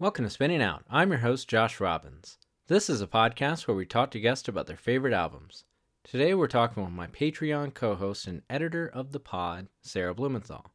Welcome to Spinning Out. I'm your host, Josh Robbins. This is a podcast where we talk to guests about their favorite albums. Today we're talking with my Patreon co host and editor of the pod, Sarah Blumenthal.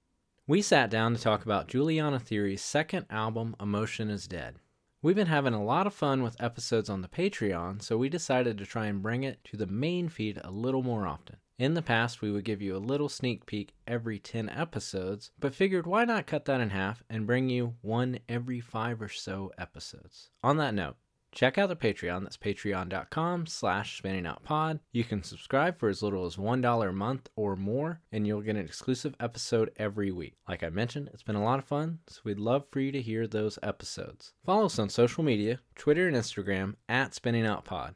We sat down to talk about Juliana Theory's second album, Emotion is Dead. We've been having a lot of fun with episodes on the Patreon, so we decided to try and bring it to the main feed a little more often. In the past, we would give you a little sneak peek every 10 episodes, but figured why not cut that in half and bring you one every five or so episodes. On that note, check out the Patreon. That's patreon.com slash spinningoutpod. You can subscribe for as little as $1 a month or more, and you'll get an exclusive episode every week. Like I mentioned, it's been a lot of fun, so we'd love for you to hear those episodes. Follow us on social media, Twitter and Instagram, at spinningoutpod.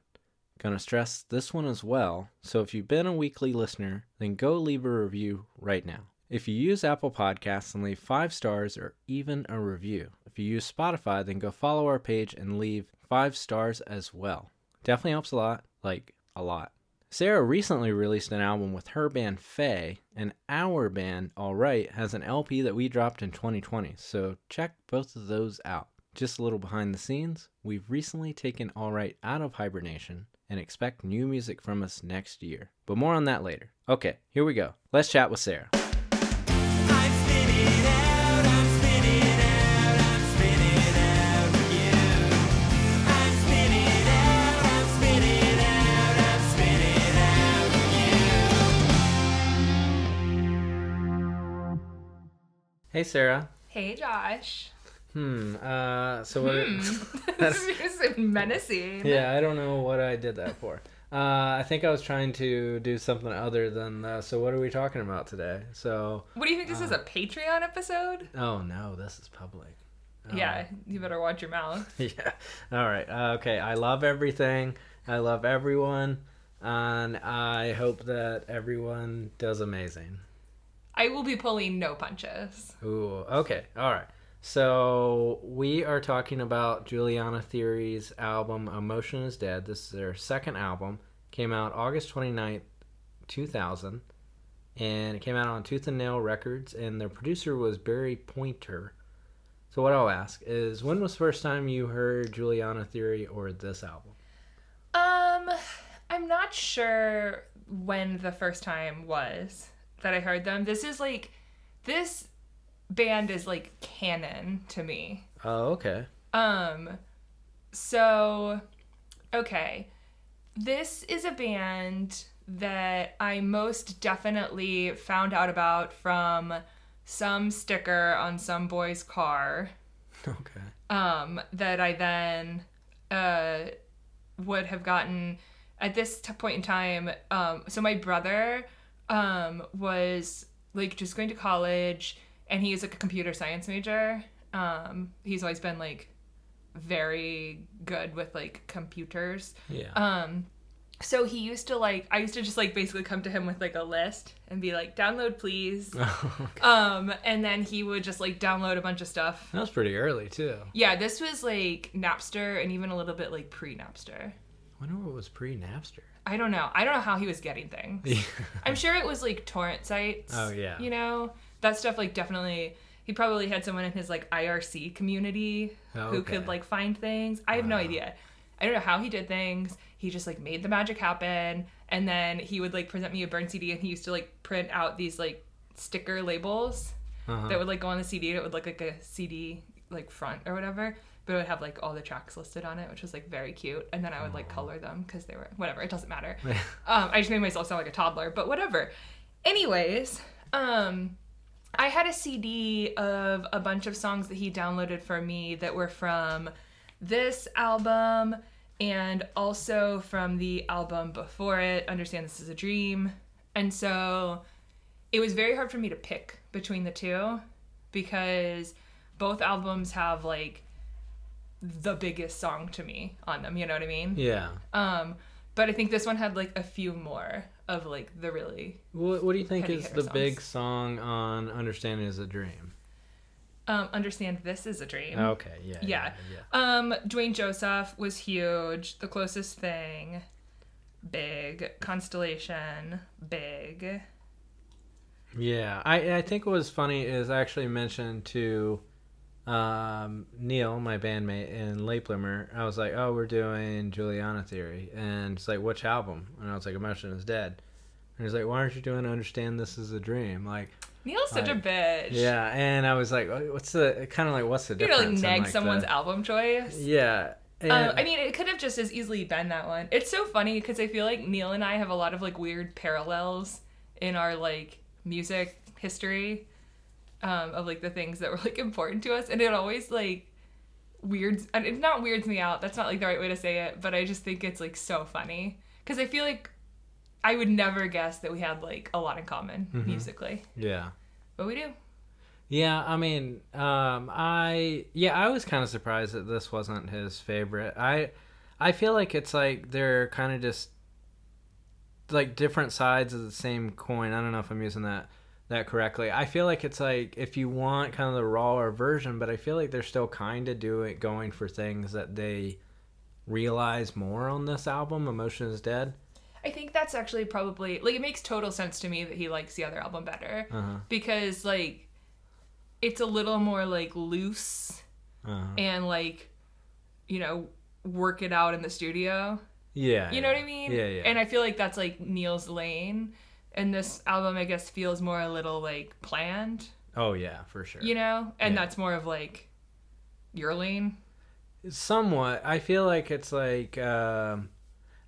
Gonna stress this one as well, so if you've been a weekly listener, then go leave a review right now. If you use Apple Podcasts, then leave five stars or even a review. If you use Spotify, then go follow our page and leave five stars as well. Definitely helps a lot, like a lot. Sarah recently released an album with her band Faye, and our band, Alright, has an LP that we dropped in 2020, so check both of those out. Just a little behind the scenes, we've recently taken Alright out of hibernation and expect new music from us next year. But more on that later. Okay, here we go. Let's chat with Sarah. Hey Sarah. Hey, Josh. Hmm. Uh. So what? Hmm. this is menacing. Yeah, I don't know what I did that for. Uh, I think I was trying to do something other than. Uh, so what are we talking about today? So. What do you think this is a Patreon episode? Oh no, this is public. Yeah, you better watch your mouth. yeah. All right. Uh, okay. I love everything. I love everyone, and I hope that everyone does amazing. I will be pulling no punches. Ooh, okay. All right. So we are talking about Juliana Theory's album Emotion is Dead. This is their second album. Came out August 29th, 2000. And it came out on Tooth and Nail Records. And their producer was Barry Poynter. So what I'll ask is when was the first time you heard Juliana Theory or this album? Um, I'm not sure when the first time was that I heard them. This is like, this band is like canon to me. Oh, okay. Um, so, okay. This is a band that I most definitely found out about from some sticker on some boy's car. Okay. Um, that I then uh would have gotten at this t- point in time. Um, so my brother um was like just going to college and he is like a computer science major. Um, he's always been like very good with like computers. Yeah. Um, so he used to like I used to just like basically come to him with like a list and be like, download please. okay. Um, and then he would just like download a bunch of stuff. That was pretty early too. Yeah, this was like Napster and even a little bit like pre Napster. I wonder what was pre Napster. I don't know. I don't know how he was getting things. I'm sure it was like torrent sites. Oh, yeah. You know, that stuff like definitely. He probably had someone in his like IRC community Oh, who could like find things. I have no idea. I don't know how he did things. He just like made the magic happen, and then he would like present me a burn CD, and he used to like print out these like sticker labels Uh-huh. that would like go on the CD. And it would look like a CD like front or whatever, but it would have like all the tracks listed on it, which was like very cute. And then I would like color them because they were whatever. It doesn't matter. um, I just made myself sound like a toddler, but whatever. Anyways, um, I had a CD of a bunch of songs that he downloaded for me that were from this album and also from the album before it, Understand This Is a Dream. And so it was very hard for me to pick between the two because both albums have like the biggest song to me on them, you know what I mean? yeah. Um but I think this one had like a few more of like the really What, what do you think is the big song on Understanding is a Dream? um understand this is a dream. Okay, yeah. Yeah. yeah. Um, Duane Joseph was huge. The closest thing, big. Constellation, big. Yeah, I I think what was funny is I actually mentioned to um, Neil, my bandmate in Late Bloomer, I was like, "Oh, we're doing Juliana Theory," and it's like, "Which album?" And I was like, "Emotion is Dead." And he's like, "Why aren't you doing Understand This Is a Dream?" Like, Neil's such a bitch. yeah, and I was like, "What's the kind of like what's the You difference?" like in, neg like, someone's the- album choice. Yeah, and, Um, I mean, it could have just as easily been that one. It's so funny because I feel like Neil and I have a lot of like weird parallels in our like music history um, of like the things that were like important to us, and it always like weirds and it not weirds me out. That's not like the right way to say it, but I just think it's like so funny because I feel like I would never guess that we had like a lot in common Mm-hmm. musically, yeah. but we do. Yeah, I mean, um, I yeah, I was kind of surprised that this wasn't his favorite. I I feel like it's like they're kind of just like different sides of the same coin. I don't know if I'm using that that correctly. I feel like it's like if you want kind of the rawer version, but I feel like they're still kind of doing going for things that they realize more on this album. Emotion is dead. I think that's actually probably like it makes total sense to me that he likes the other album better Uh-huh. because like it's a little more like loose Uh-huh. and like you know work it out in the studio. Yeah. You know yeah. what I mean? Yeah, yeah. And I feel like that's like Neil's lane. And this album, I guess, feels more a little like planned, oh yeah, for sure. you know? And Yeah. that's more of like your lane. Somewhat. I feel like it's like um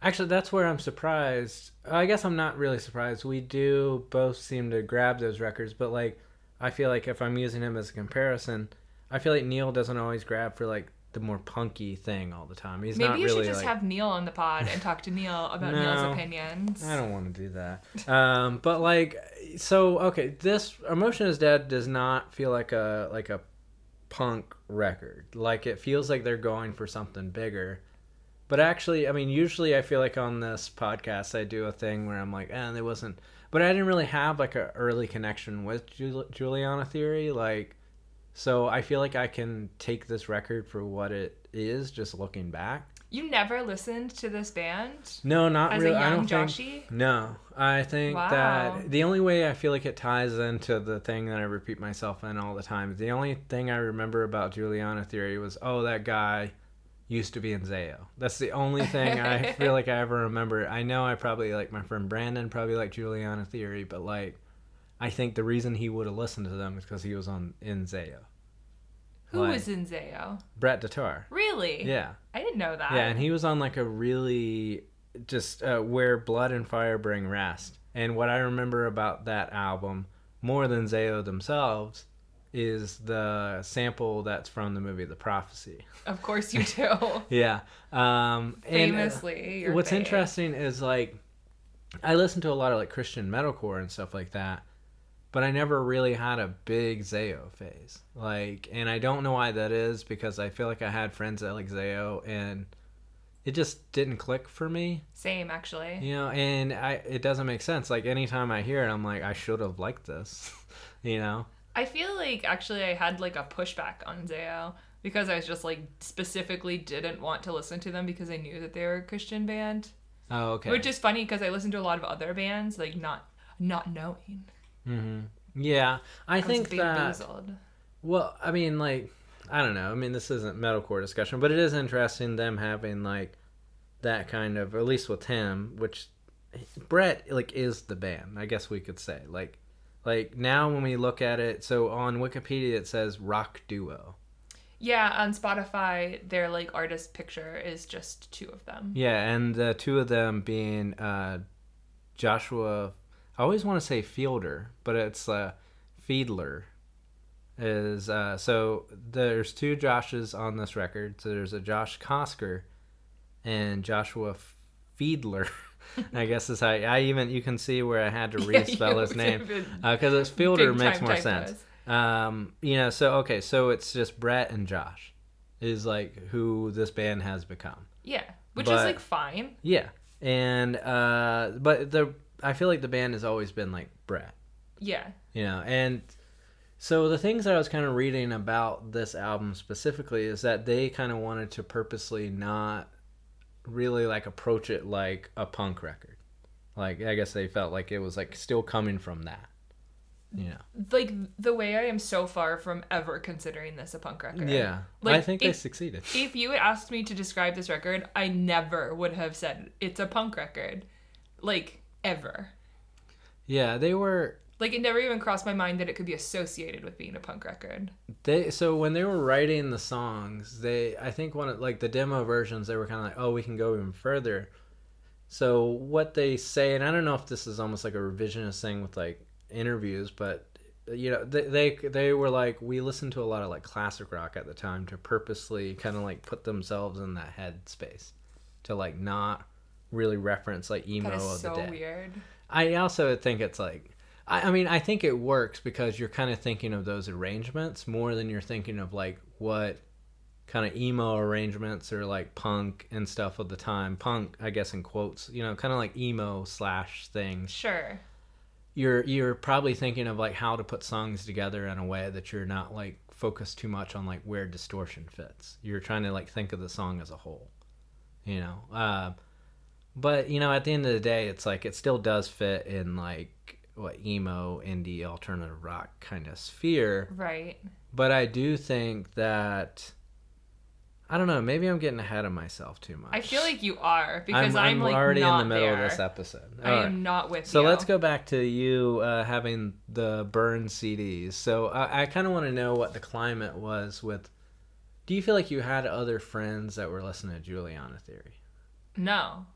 actually that's where I'm surprised. I guess I'm not really surprised. We do both seem to grab those records, but like I feel like if I'm using him as a comparison, I feel like Neil doesn't always grab for like the more punky thing all the time. He's Maybe you really should just like have Neil on the pod and talk to Neil about No. Neil's opinions. I don't want to do that. Um, but like, so okay, this "Emotion Is Dead" does not feel like a like a punk record. Like it feels like they're going for something bigger. But actually, I mean, usually I feel like on this podcast I do a thing where I'm like, eh, it wasn't. But I didn't really have like a early connection with Jul- Juliana Theory, like. So I feel like I can take this record for what it is, just looking back. You never listened to this band No, not as really. a I young don't think. Joshy? No, I think Wow. that the only way I feel like it ties into the thing that I repeat myself in all the time. The only thing I remember about Juliana Theory was, oh, that guy used to be in Zao. That's the only thing I feel like I ever remember. I know I probably like my friend Brandon probably like Juliana Theory, but like, I think the reason he would have listened to them is because he was on in Zao. Who Like- was in Zao? Brett Detar. Really? Yeah. I didn't know that. Yeah, and he was on like a really just uh, where blood and fire bring rest. And what I remember about that album more than Zao themselves is the sample that's from the movie The Prophecy. Of course you do. Yeah. Um, and, uh, Famously. what's fave. interesting is like I listen to a lot of like Christian metalcore and stuff like that, but I never really had a big Zao phase. Like, and I don't know why that is because I feel like I had friends that like Zao and it just didn't click for me, Same, actually. you know. And I it doesn't make sense. Like anytime I hear it, I'm like, I should have liked this, you know. I feel like actually I had like a pushback on Zao because I was just like specifically didn't want to listen to them because I knew that they were a Christian band. Oh, okay. Which is funny because I listened to a lot of other bands like not not knowing. Hmm Yeah, I, I think that. Well, I mean, like, I don't know. I mean, this isn't metalcore discussion, but it is interesting them having like that kind of, at least with him, which Brett like is the band. I guess we could say like, like now when we look at it, so on Wikipedia it says rock duo. Yeah, on Spotify, their like artist picture is just two of them. Yeah, and the two of them being uh, Joshua. I always want to say Fielder, but it's uh, Fiedler. Is uh, so there's two Joshes on this record. So there's a Josh Kosker and Joshua Fiedler. I guess is how I even you can see where I had to Yeah, respell you his name because it's Fielder makes more sense. Um, you know, so okay, so it's just Brett and Josh is like who this band has become. Yeah, which But- is like fine. Yeah, and uh, but the I feel like the band has always been like Brett, Yeah. you know, and so the things that I was kind of reading about this album specifically is that they kind of wanted to purposely not really like approach it like a punk record. Like I guess they felt like it was like still coming from that. you know. like the way I am so far from ever considering this a punk record. Yeah, I Like, think they succeeded. If you had asked me to describe this record, I never would have said it's a punk record. Like ever. Yeah, they were Like it never even crossed my mind that it could be associated with being a punk record. they so when they were writing the songs, they I think one of like the demo versions they were kind of like, "Oh, we can go even further." So what they say, and I don't know if this is almost like a revisionist thing with like interviews, but you know, they they, they were like, we listened to a lot of like classic rock at the time to purposely kind of like put themselves in that head space to like not really reference like emo That is of the so day. weird. I also think it's like, I, I mean, I think it works because you're kind of thinking of those arrangements more than you're thinking of like what kind of emo arrangements or like punk and stuff of the time. Punk, I guess, in quotes, you know, kind of like emo slash things. Sure. You're you're probably thinking of like how to put songs together in a way that you're not like focused too much on like where distortion fits. You're trying to like think of the song as a whole, you know. Uh, but you know, at the end of the day, it's like it still does fit in like what emo, indie, alternative rock kind of sphere. Right. But I do think that I don't know. Maybe I'm getting ahead of myself too much. I feel like you are because I'm, I'm, like already not in the middle there. of this episode. I All am not with you. So you. let's go back to you uh, having the burn CDs. So I, I kind of want to know what the climate was with. Do you feel like you had other friends that were listening to Juliana Theory? No.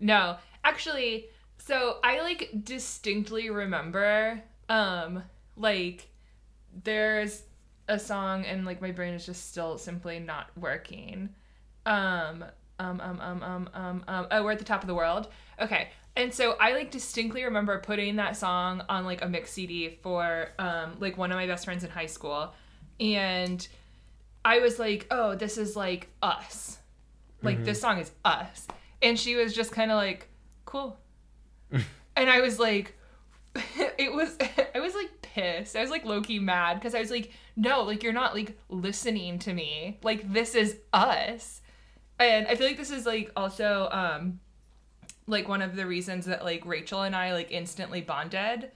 No. Actually, so I like distinctly remember um like there's a song and like my brain is just still simply not working. Um um um um um um um oh we're at the top of the world. Okay. And so I like distinctly remember putting that song on like a mix CD for um like one of my best friends in high school and I was like, "Oh, this is like us." Like this song is us. And she was just kind of like, "Cool." and I was like it was I was like pissed. I was like low key mad because I was like, "No, like you're not like listening to me. Like this is us." And I feel like this is like also um like one of the reasons that like Rachel and I like instantly bonded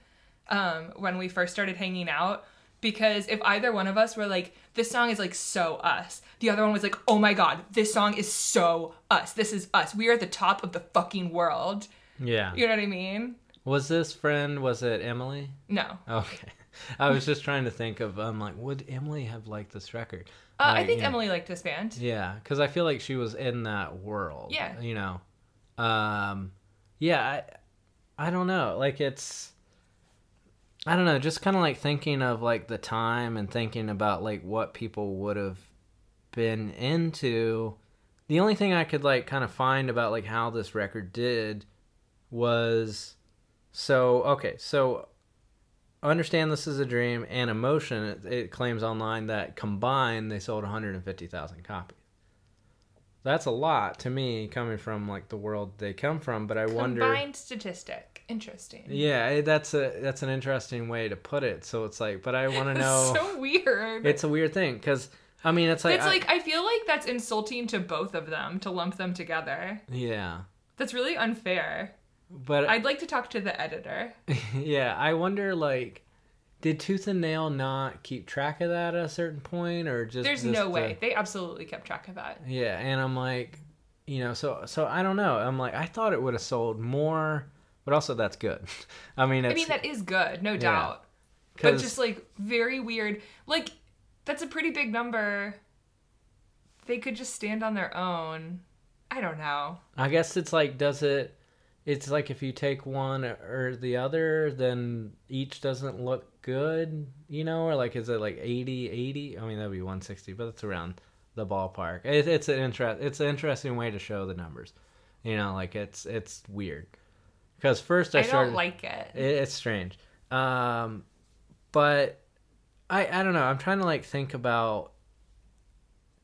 um when we first started hanging out because if either one of us were like this song is like so us the other one was like oh my god this song is so us this is us we are at the top of the fucking world Yeah. you know what i mean Was this friend? Was it Emily? no Okay. I was just trying to think of. I'm like, would Emily have liked this record? uh, i think know- emily liked this band Yeah, because I feel like she was in that world. Yeah. You know, um, yeah, I, I don't know. Like it's, I don't know. Just kind of like thinking of like the time and thinking about like what people would have been into. The only thing I could like kind of find about like how this record did was so okay. So understand this is a dream and emotion. It, it claims online that combined they sold 150,000 copies. That's a lot to me coming from like the world they come from, but I wonder combined statistic interesting. Yeah, that's a that's an interesting way to put it. So it's like, but I want to know so weird. It's a weird thing cuz I mean, it's like it's I- like I feel like that's insulting to both of them to lump them together. Yeah. that's really unfair. But i'd like to talk to the editor. Yeah, I wonder like did Tooth and Nail not keep track of that at a certain point or just there's just no the- way. They absolutely kept track of that. Yeah, and I'm like, you know, so so I don't know. I'm like, I thought it would have sold more, but also that's good. I mean, it's I mean, that is good, no doubt. But just like very weird. Like, that's a pretty big number. They could just stand on their own. I don't know. I guess it's like, does it? It's like if you take one or the other, then each doesn't look good, you know, or like is it like 80, 80? I mean, that'd be 160, but it's around the ballpark. It, it's an interest. It's an interesting way to show the numbers, you know, like it's it's weird. Because first I, I, started. don't like it. It, it's strange. Um, but I I don't know. I'm trying to like think about.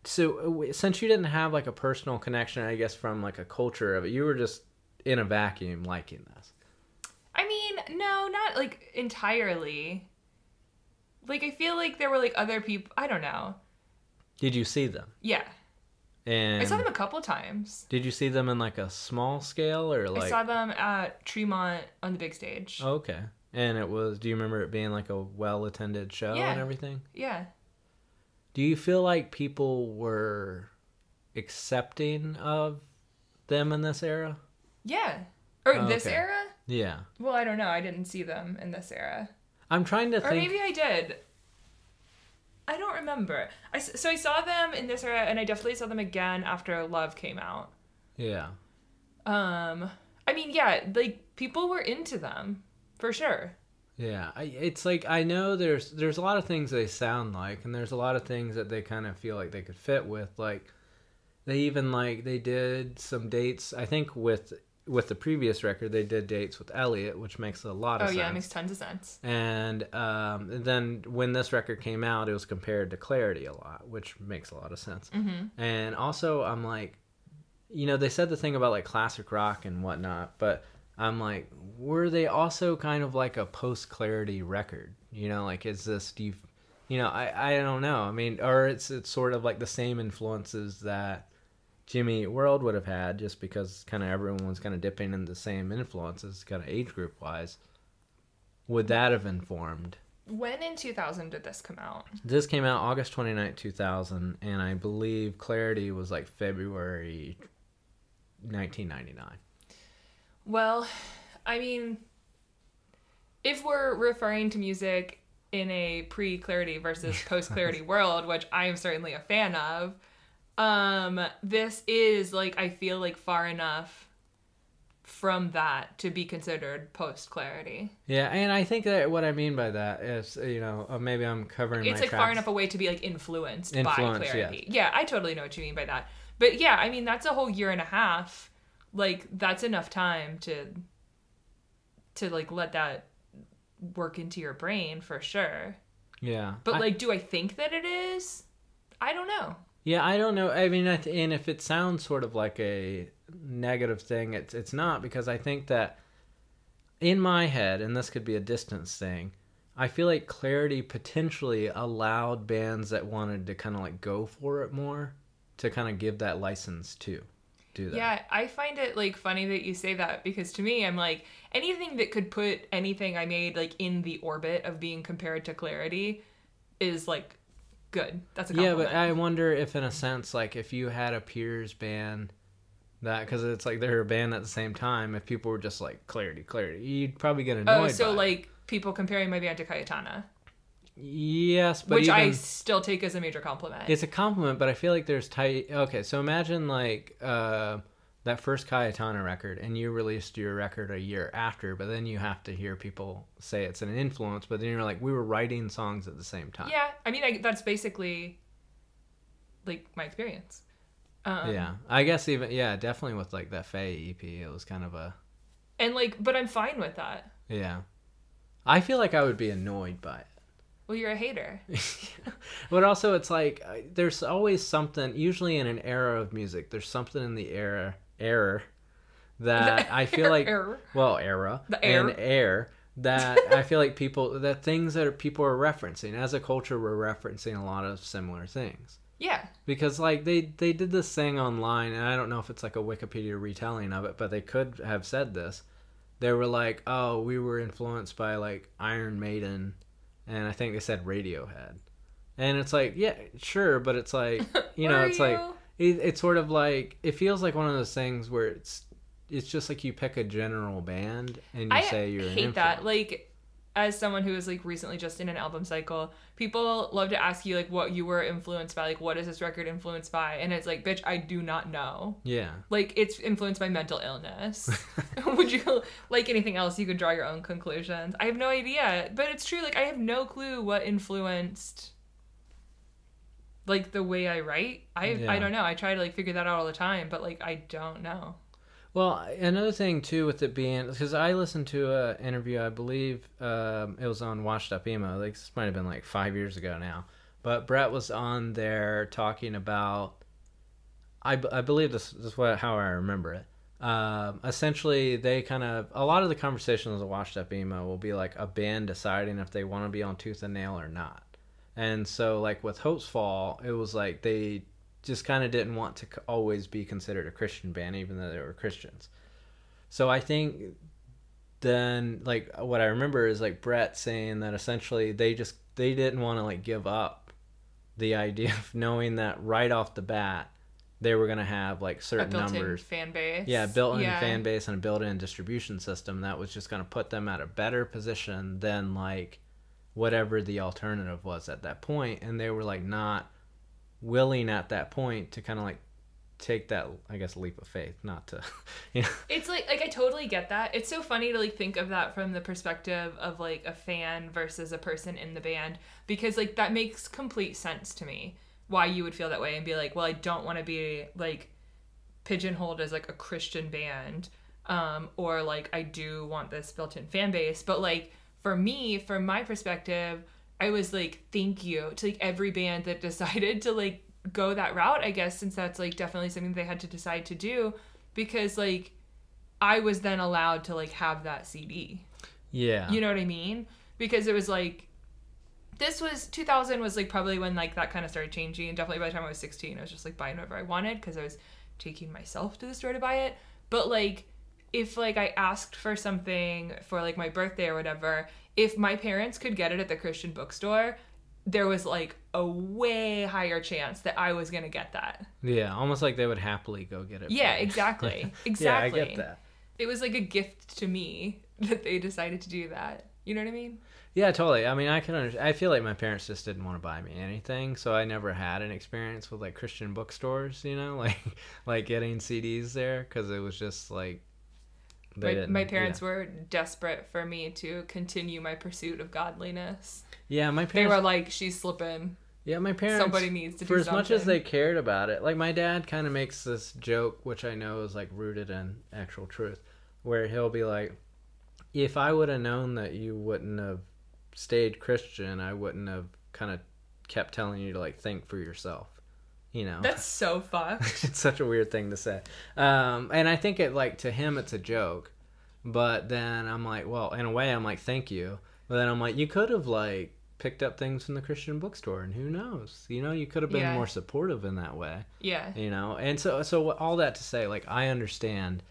So since you didn't have like a personal connection, I guess from like a culture of it, you were just in a vacuum liking this. I mean, no, not like entirely. Like, I feel like there were like other people. I don't know. Did you see them? Yeah. And I saw them a couple times. did you see them in like a small scale or like? I saw them at Tremont on the big stage. Oh, okay. And it was. Do you remember it being like a well attended show Yeah. and everything? Yeah. Do you feel like people were accepting of them in this era? Yeah. Or Oh, this okay. era? Yeah. Well, I don't know. I didn't see them in this era. I'm trying to Or think. Or maybe I did. I don't remember. I, so I saw them in this era, and I definitely saw them again after Love came out. Yeah. Um, I mean, yeah, like people were into them for sure. Yeah, I, it's like I know there's there's a lot of things they sound like, and there's a lot of things that they kind of feel like they could fit with. Like they even like they did some dates. I think with with the previous record, they did dates with Elliott, which makes a lot of sense. Oh of yeah, it makes tons of sense. and um, and then when this record came out, it was compared to Clarity a lot, which makes a lot of sense. Mm-hmm. And also, I'm like, you know, they said the thing about like classic rock and whatnot, but I'm like, were they also kind of like a post clarity record? You know, like is this do you, you know, I I don't know. I mean, or it's it's sort of like the same influences that Jimmy Eat World would have had, just because kind of everyone was kind of dipping in the same influences, kind of age group wise. Would that have informed? When in 2000 did this come out? This came out August 29th, 2000, and I believe Clarity was like February 1999. Well, I mean, if we're referring to music in a pre clarity versus post clarity world, which I am certainly a fan of, um, this is like, I feel like far enough from that to be considered post clarity. Yeah, and I think that what I mean by that is, you know, uh, maybe I'm covering It's my like far tracks. enough away to be like influenced, by Influenced, clarity. Yeah, I totally know what you mean by that. But yeah, I mean that's a whole year and a half. Like that's enough time to to like let that work into your brain for sure. Yeah, But I- like do I think that it is? I don't know. Yeah, I don't know. I mean, and if it sounds sort of like a negative thing, it's it's not because I think that in my head, and this could be a distance thing. I feel like Clarity potentially allowed bands that wanted to kind of like go for it more to kind of give that license to do that. Yeah, I find it like funny that you say that because to me I'm like anything that could put anything I made like in the orbit of being compared to clarity is like good. That's a Yeah, but I wonder if, in a sense, like if you had a peers band that, because it's like they're a band at the same time, if people were just like clarity, clarity, you'd probably get annoyed. Oh, so by it. like people comparing my band to Cayetana, yes, but which I still take as a major compliment. it's a compliment, but I feel like there's tight. Okay, so imagine like uh, that first Cayetana record, and you released your record a year after, but then you have to hear people say it's an influence, but then you're like, we were writing songs at the same time. yeah, I mean I, that's basically like my experience. Um, yeah, I guess even yeah, definitely with like that Faye EP, it was kind of a and like, but I'm fine with that. Yeah. I feel like I would be annoyed by it. Well, you're a hater. But also, it's like uh, there's always something, usually in an era of music, there's something in the era, error, that I feel like, Error. well, era, The and air. air, that I feel like people, that things that are, people are referencing. As a culture, we're referencing a lot of similar things. Yeah, Because like they they did this thing online, and I don't know if it's like a Wikipedia retelling of it, but they could have said this. They were like, "Oh, we were influenced by like Iron Maiden," and I think they said Radiohead, and it's like, yeah, sure, but it's like, you know, it's like you? It, it's sort of like it feels like one of those things where it's it's just like you pick a general band and you I say you're an hate that. Like, as someone who is like recently just in an album cycle, people love to ask you like what you were influenced by. Like, what is this record influenced by? And it's like, bitch, I do not know. yeah, Like, it's influenced by mental illness. Would you like anything else? You could draw your own conclusions. I have no idea, but it's true. Like, I have no clue what influenced. Like the way I write, I Yeah. I don't know. I try to like figure that out all the time, but like I don't know. Well, another thing too with it being because I listened to a interview, I believe um, it was on Washed Up Emo. Like this might have been like five years ago now, but Brett was on there talking about. I, I believe this, this is what how I remember it. Um, essentially, they kind of a lot of the conversations of Washed Up Emo will be like a band deciding if they want to be on Tooth and Nail or not. And so, like with Hopesfall, it was like they just kind of didn't want to always be considered a Christian band, even though they were Christians. So I think then like what I remember is like Brett saying that essentially they just they didn't want to like give up the idea of knowing that right off the bat they were gonna have like certain numbers. fan base. Yeah, built-in Yeah. fan base and a built-in distribution system that was just gonna put them at a better position than like whatever the alternative was at that point, and they were like not willing at that point to kind of like take that I guess leap of faith, not to, you know. It's like like I totally get that. It's so funny to like think of that from the perspective of like a fan versus a person in the band because like that makes complete sense to me. Why you would feel that way and be like, well, I don't want to be like pigeonholed as like a Christian band, um, or like I do want this built-in fan base. But like for me, from my perspective, I was like, thank you to like every band that decided to like go that route. I guess since that's like definitely something they had to decide to do, because like I was then allowed to like have that CD. Yeah. You know what I mean? Because it was like this was 2000 was like probably when like that kind of started changing and definitely by the time I was 16 I was just like buying whatever I wanted because I was taking myself to the store to buy it. But like if like I asked for something for like my birthday or whatever, if my parents could get it at the Christian bookstore, there was like a way higher chance that I was going to get that. Yeah, almost like they would happily go get it. Yeah, you. exactly. yeah, I Exactly. get that. It was like a gift to me that they decided to do that. You know what I mean? Yeah, totally. I mean, I can understand. I feel like my parents just didn't want to buy me anything, so I never had an experience with like Christian bookstores. You know, like like getting CDs there because it was just like My, my parents yeah. were desperate for me to continue my pursuit of godliness. Yeah, my parents. They were like, "She's slipping. yeah, my parents. Somebody needs to for as much as they cared about it. Like my dad kind of makes this joke, which I know is like rooted in actual truth, where he'll be like, "If I would have known that you wouldn't have stayed Christian, I wouldn't have kind of kept telling you to like think for yourself." You know, That's so fucked. it's such a weird thing to say. Um, and I think it like to him it's a joke, but then I'm like, well, in a way I'm like, thank you. But then I'm like, you could have like picked up things from the Christian bookstore, and who knows? You know, you could have been Yeah. more supportive in that way. Yeah. You know, and so so all that to say, like, I understand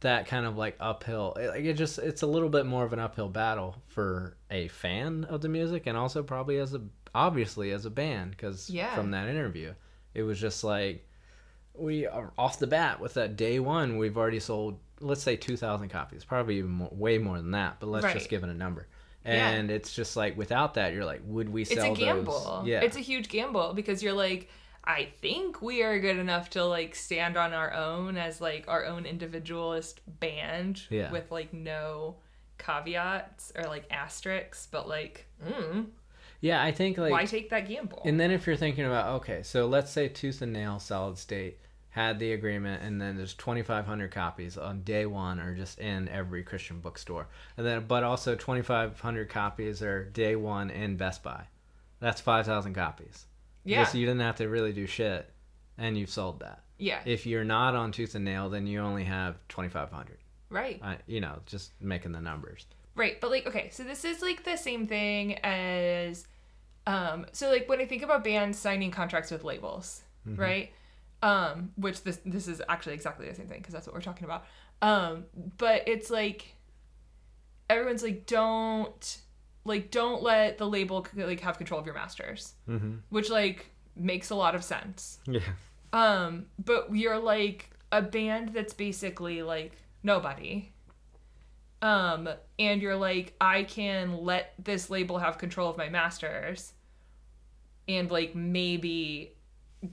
that kind of like uphill. it- Like it just it's a little bit more of an uphill battle for a fan of the music, and also probably as a obviously as a band because Yeah. from that interview, it was just like we are off the bat with that day one we've already sold let's say 2000 copies probably even more, way more than that but let's Right. just give it a number Yeah. and it's just like without that you're like would we sell? It's a gamble. those yeah It's a huge gamble because you're like, I think we are good enough to like stand on our own as like our own individualist band Yeah. with like no caveats or like asterisks, but like, mm, yeah i think like why take that gamble? And then if you're thinking about okay, so let's say Tooth and Nail Solid State had the agreement, and then there's 2,500 copies on day one, or just in every Christian bookstore, and then but also 2,500 copies are day one in Best Buy. That's 5,000 copies. yeah. Just you didn't have to really do shit, and you've sold that. yeah. If you're not on Tooth and Nail, then you only have 2,500. right. I, you know, just making the numbers. Right, but like okay, so this is like the same thing as um so like when I think about bands signing contracts with labels, right? Um which this this is actually exactly the same thing because that's what we're talking about. Um but it's like everyone's like don't like don't let the label like have control of your masters, Mm-hmm. which like makes a lot of sense. Yeah. Um, but you're like a band that's basically like nobody. Um, and you're like, I can let this label have control of my masters and like maybe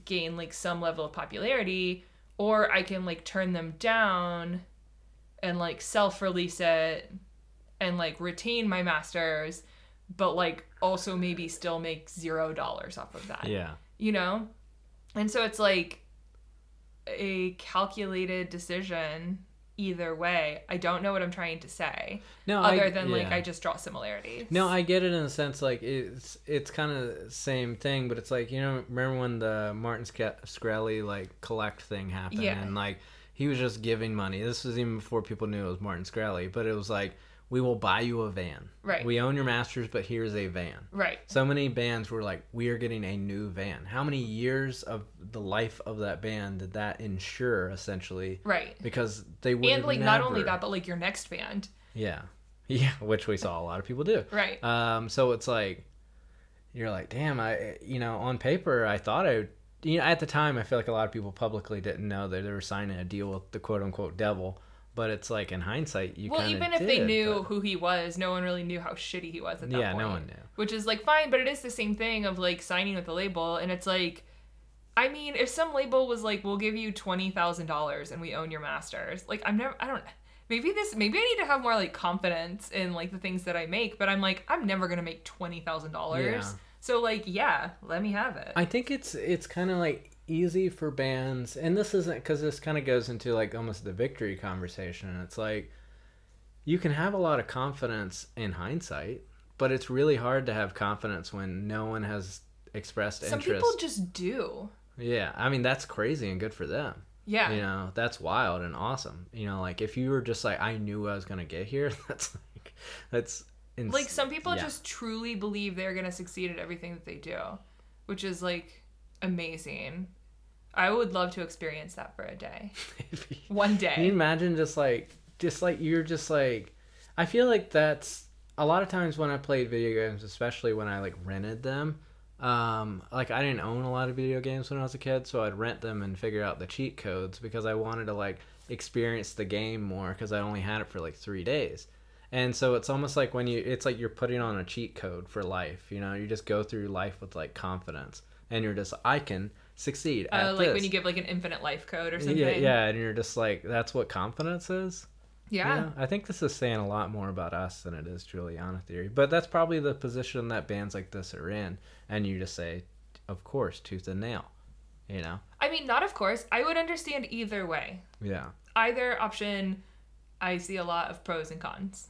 gain like some level of popularity, or I can like turn them down and like self release it and like retain my masters, but like also maybe still make zero dollars off of that Yeah. you know? And so it's like a calculated decision either way. I don't know what I'm trying to say No, I- other than like. I just draw similarities. No, I get it in a sense like it's it's kind of the same thing, but it's like you know remember when the Martin Sc- Shkreli like collect thing happened Yeah. and like he was just giving money. This was even before people knew it was Martin Shkreli, but it was like we will buy you a van. Right. We own your masters, but here's a van. Right. So many bands were like, we are getting a new van. How many years of the life of that band did that ensure essentially? Right. Because they would And like not only that, but like your next band. Yeah. Yeah, which we saw a lot of people do. Right. Um, so it's like you're like, damn, I you know, on paper I thought I would you know, at the time I feel like a lot of people publicly didn't know that they were signing a deal with the quote unquote devil. But it's like in hindsight you well, even if they knew but- who he was, no one really knew how shitty he was at that Yeah, point. no one knew. Which is like fine, but it is the same thing of like signing with a label, and it's like, I mean, if some label was like, "We'll give you twenty thousand dollars and we own your masters," like I'm never, I don't. Maybe this, maybe I need to have more like confidence in like the things that I make, but I'm like, I'm never gonna make twenty thousand Yeah. dollars. So like, yeah, let me have it. I think it's it's kind of like easy for bands, and this isn't because this kind of goes into like almost the victory conversation. It's like you can have a lot of confidence in hindsight, but it's really hard to have confidence when no one has expressed Some interest. Some people just do. yeah, I mean that's crazy and good for them. Yeah. You know, that's wild and awesome. You know, like if you were just like I knew I was gonna get here, that's like that's ins- like some people yeah. just truly believe they're gonna succeed at everything that they do which is like amazing i would love to experience that for a day one day. Can you imagine just like just like you're just like I feel like that's a lot of times when I played video games, especially when I like rented them. Um, like I didn't own a lot of video games when I was a kid, so I'd rent them and figure out the cheat codes because I wanted to like experience the game more because I only had it for like three days. And so it's almost like when you, it's like you're putting on a cheat code for life. You know, you just go through life with like confidence, and you're just, I can succeed. At uh, like this. when you give like an infinite life code or something Yeah, yeah, and you're just like, that's what confidence is. yeah, Yeah, I think this is saying a lot more about us than it is Juliana theory. But that's probably the position that bands like this are in, and you just say, of course, tooth and nail. You know? i mean not of course i would understand either way Yeah. either option i see a lot of pros and cons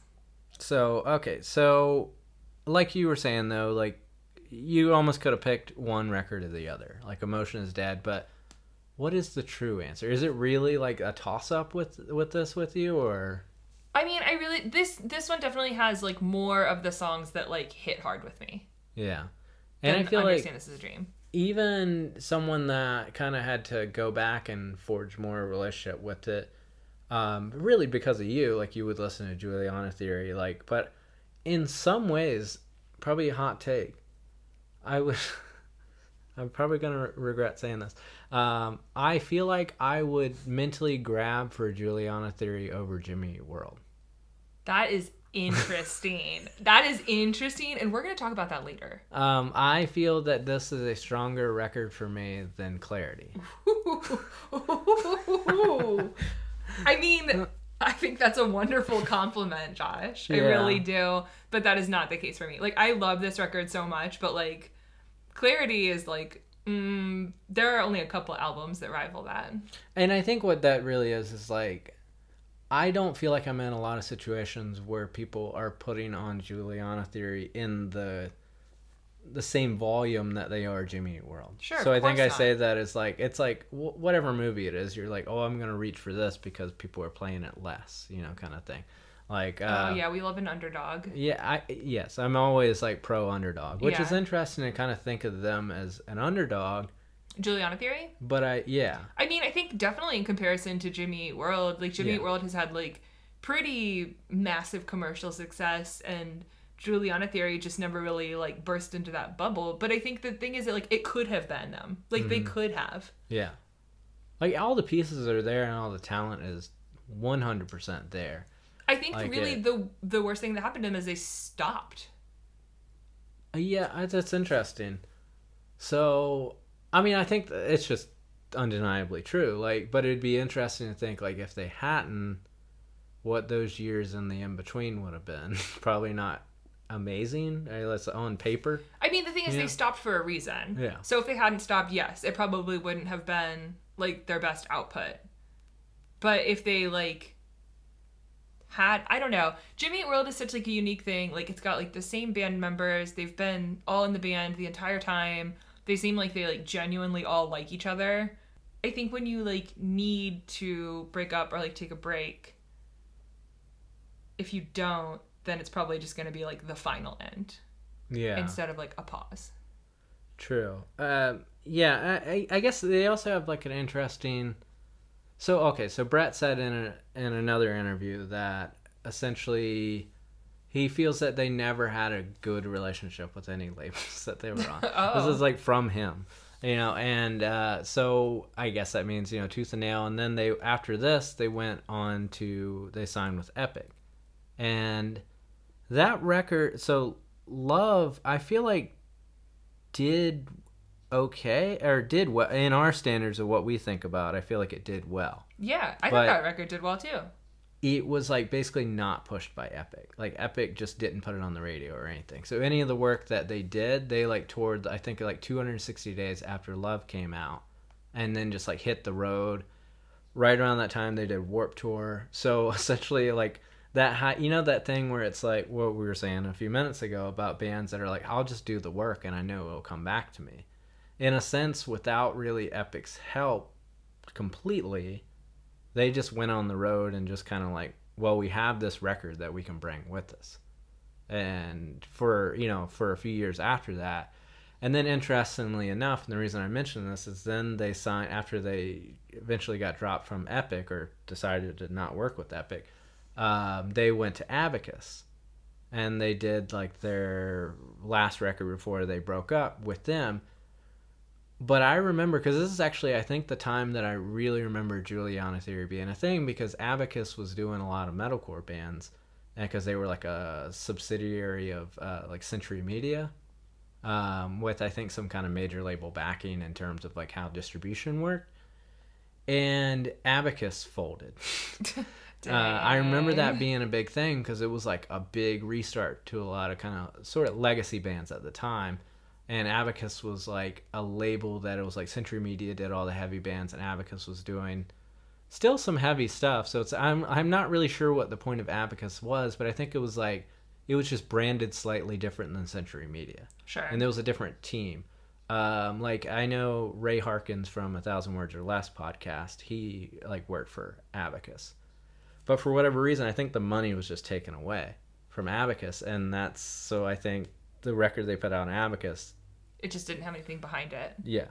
So okay, so like you were saying though, like you almost could have picked one record or the other. Like Emotion is Dead, but what is the true answer? Is it really like a toss up with with this with you or i mean i really this this one definitely has like more of the songs that like hit hard with me yeah. And I feel like understand this is a dream even someone that kind of had to go back and forge more relationship with it um really because of you like you would listen to juliana theory like but in some ways probably a hot take i would i'm probably gonna re- regret saying this um i feel like i would mentally grab for juliana theory over jimmy world That is interesting. that is interesting, and we're gonna talk about that later. um i feel that this is a stronger record for me than clarity I mean, I think that's a wonderful compliment, Josh. I Yeah. really do, but that is not the case for me. Like, I love this record so much, but like, Clarity is like, mm, there are only a couple albums that rival that. And I think what that really is is like, I don't feel like I'm in a lot of situations where people are putting on Juliana Theory in the the same volume that they are Jimmy Eat World. Sure, So I think I not. say that it's like it's like wh- whatever movie it is, you're like, oh, I'm gonna reach for this because people are playing it less, you know, kind of thing. Like, uh, oh yeah, we love an underdog. yeah, I yes, I'm always like pro underdog, which is interesting to kind of think of them as an underdog. Juliana Theory. But I yeah, I mean, I think definitely in comparison to Jimmy Eat World, like Jimmy Yeah. Eat World has had like pretty massive commercial success and Juliana Theory just never really like burst into that bubble. But I think the thing is that like it could have been them. Like they could have. Yeah. Like all the pieces are there and all the talent is 100% there. I think Like really it. the the worst thing that happened to them is they stopped. Uh, Yeah, that's interesting. So, I mean, I think it's just undeniably true. Like, but it'd be interesting to think like if they hadn't what those years in the in between would have been. Probably not amazing. Let's on paper. I mean, the thing is Yeah. they stopped for a reason. Yeah. So if they hadn't stopped, yes, it probably wouldn't have been like their best output. But if they like had I don't know. Jimmy Eat World is such like a unique thing. Like it's got like the same band members. They've been all in the band the entire time. They seem like they like genuinely all like each other. I think when you like need to break up or like take a break, if you don't, then it's probably just gonna be like the final end Yeah. instead of like a pause. True. Um, yeah, I, I I guess they also have like an interesting. So okay, so Brett said in a, in another interview that essentially he feels that they never had a good relationship with any labels that they were on. Oh. This is like from him, you know, and uh, so I guess that means you know tooth and nail. And then they after this they went on to they signed with Epic, and that record. So Love, I feel like did okay or did well in our standards of what we think about. I feel like it did well Yeah, I But- think that record did well too. it was like basically not pushed by Epic. Like Epic just didn't put it on the radio or anything. So any of the work that they did, they like toured I think like 260 days after Love came out and then just like hit the road. Right around that time they did Warped Tour. So essentially like that high, you know that thing where it's like what we were saying a few minutes ago about bands that are like I'll just do the work and I know it'll come back to me. In a sense without really Epic's help completely, they just went on the road and just kind of like well we have this record that we can bring with us. And for you know for a few years after that and then interestingly enough and the reason i mention this is then they signed after they eventually got dropped from epic or decided to not work with epic um, they went to abacus. And they did like their last record before they broke up with them but I remember because this is actually I think the time that I really remember Juliana Theory being a thing because Abacus was doing a lot of metalcore bands and because they were like a subsidiary of uh, like Century Media um, with I think some kind of major label backing in terms of like how distribution worked and Abacus folded. Uh, I remember that being a big thing because it was like a big restart to a lot of kind of sort of legacy bands at the time. And Abacus was like a label that it was like Century Media did all the heavy bands, and Abacus was doing still some heavy stuff. So it's I'm I'm not really sure what the point of Abacus was, but I think it was like it was just branded slightly different than Century Media Sure. and there was a different team. Um, like I know Ray Harkins from A Thousand Words or Less podcast. He like worked for Abacus, but for whatever reason, I think the money was just taken away from Abacus, and that's so I think the record they put out on Abacus, it just didn't have anything behind it. yeah,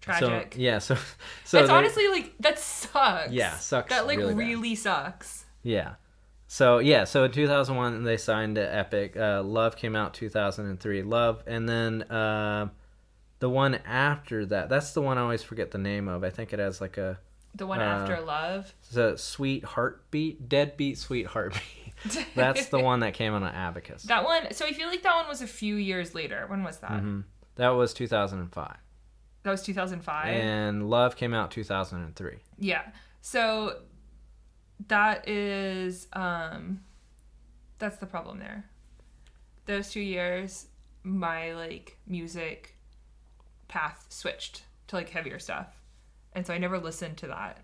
Tragic. So, yeah, so so That's they- honestly like that sucks. Yeah, sucks That like really really, sucks. Yeah. So yeah, so in 2001 they signed to Epic. Uh, Love came out 2003. Love, and then um the one after that. That's the one I always forget the name of. I think it has like a The one Uh, after love. the Sweet Heartbeat, Deadbeat Sweet Heartbeat. That's the one that came on an Abacus. That one. So I feel like that one was a few years later. When was that? hmm That was 2005, That was 2005. and Love came out 2003. Yeah. So that is um that's the problem there. Those two years my like music path switched to like heavier stuff. And so I never listened to that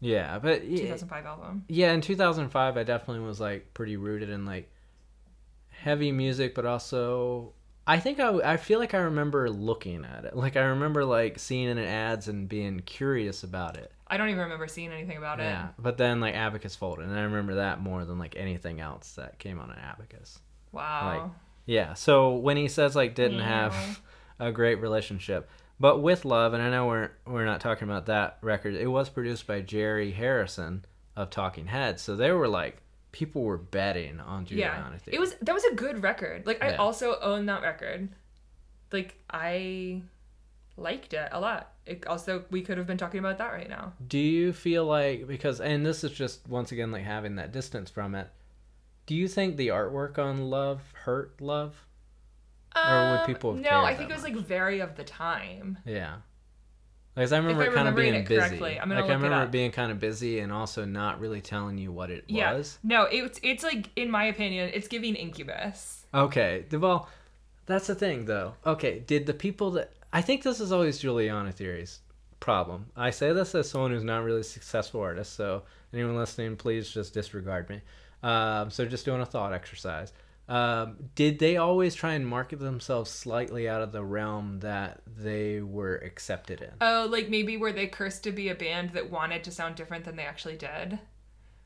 Yeah, but yeah, 2005 album. yeah, in 2005 I definitely was like pretty rooted in like heavy music, but also I think I, I feel like I remember looking at it. Like I remember like seeing it in ads and being curious about it. I don't even remember seeing anything about it. Yeah, but then like Abacus folded, and I remember that more than like anything else that came on an Abacus. Wow. Yeah, so when he says like didn't have a great relationship, but with Love, and I know we're we're not talking about that record. It was produced by Jerry Harrison of Talking Heads, so they were like people were betting on yeah. It was that was a good record. Like I Yeah. also own that record. Like I liked it a lot. It also we could have been talking about that right now. Do you feel like because and this is just once again like having that distance from it. Do you think the artwork on Love hurt Love? Or would Um, people have No, I think it was much? like very of the time. Yeah. Because I remember it kind of being busy. Like I it remember it being kind of busy and also not really telling you what it Yeah. was. No, it's it's like in my opinion, it's giving Incubus. Okay. Well, that's the thing though. Okay, did the people that I think this is always Juliana Theory's problem. I say this as someone who's not really a successful artist, so anyone listening, please just disregard me. Um, so just doing a thought exercise. Um, did they always try and market themselves slightly out of the realm that they were accepted in? Oh, like maybe were they cursed to be a band that wanted to sound different than they actually did,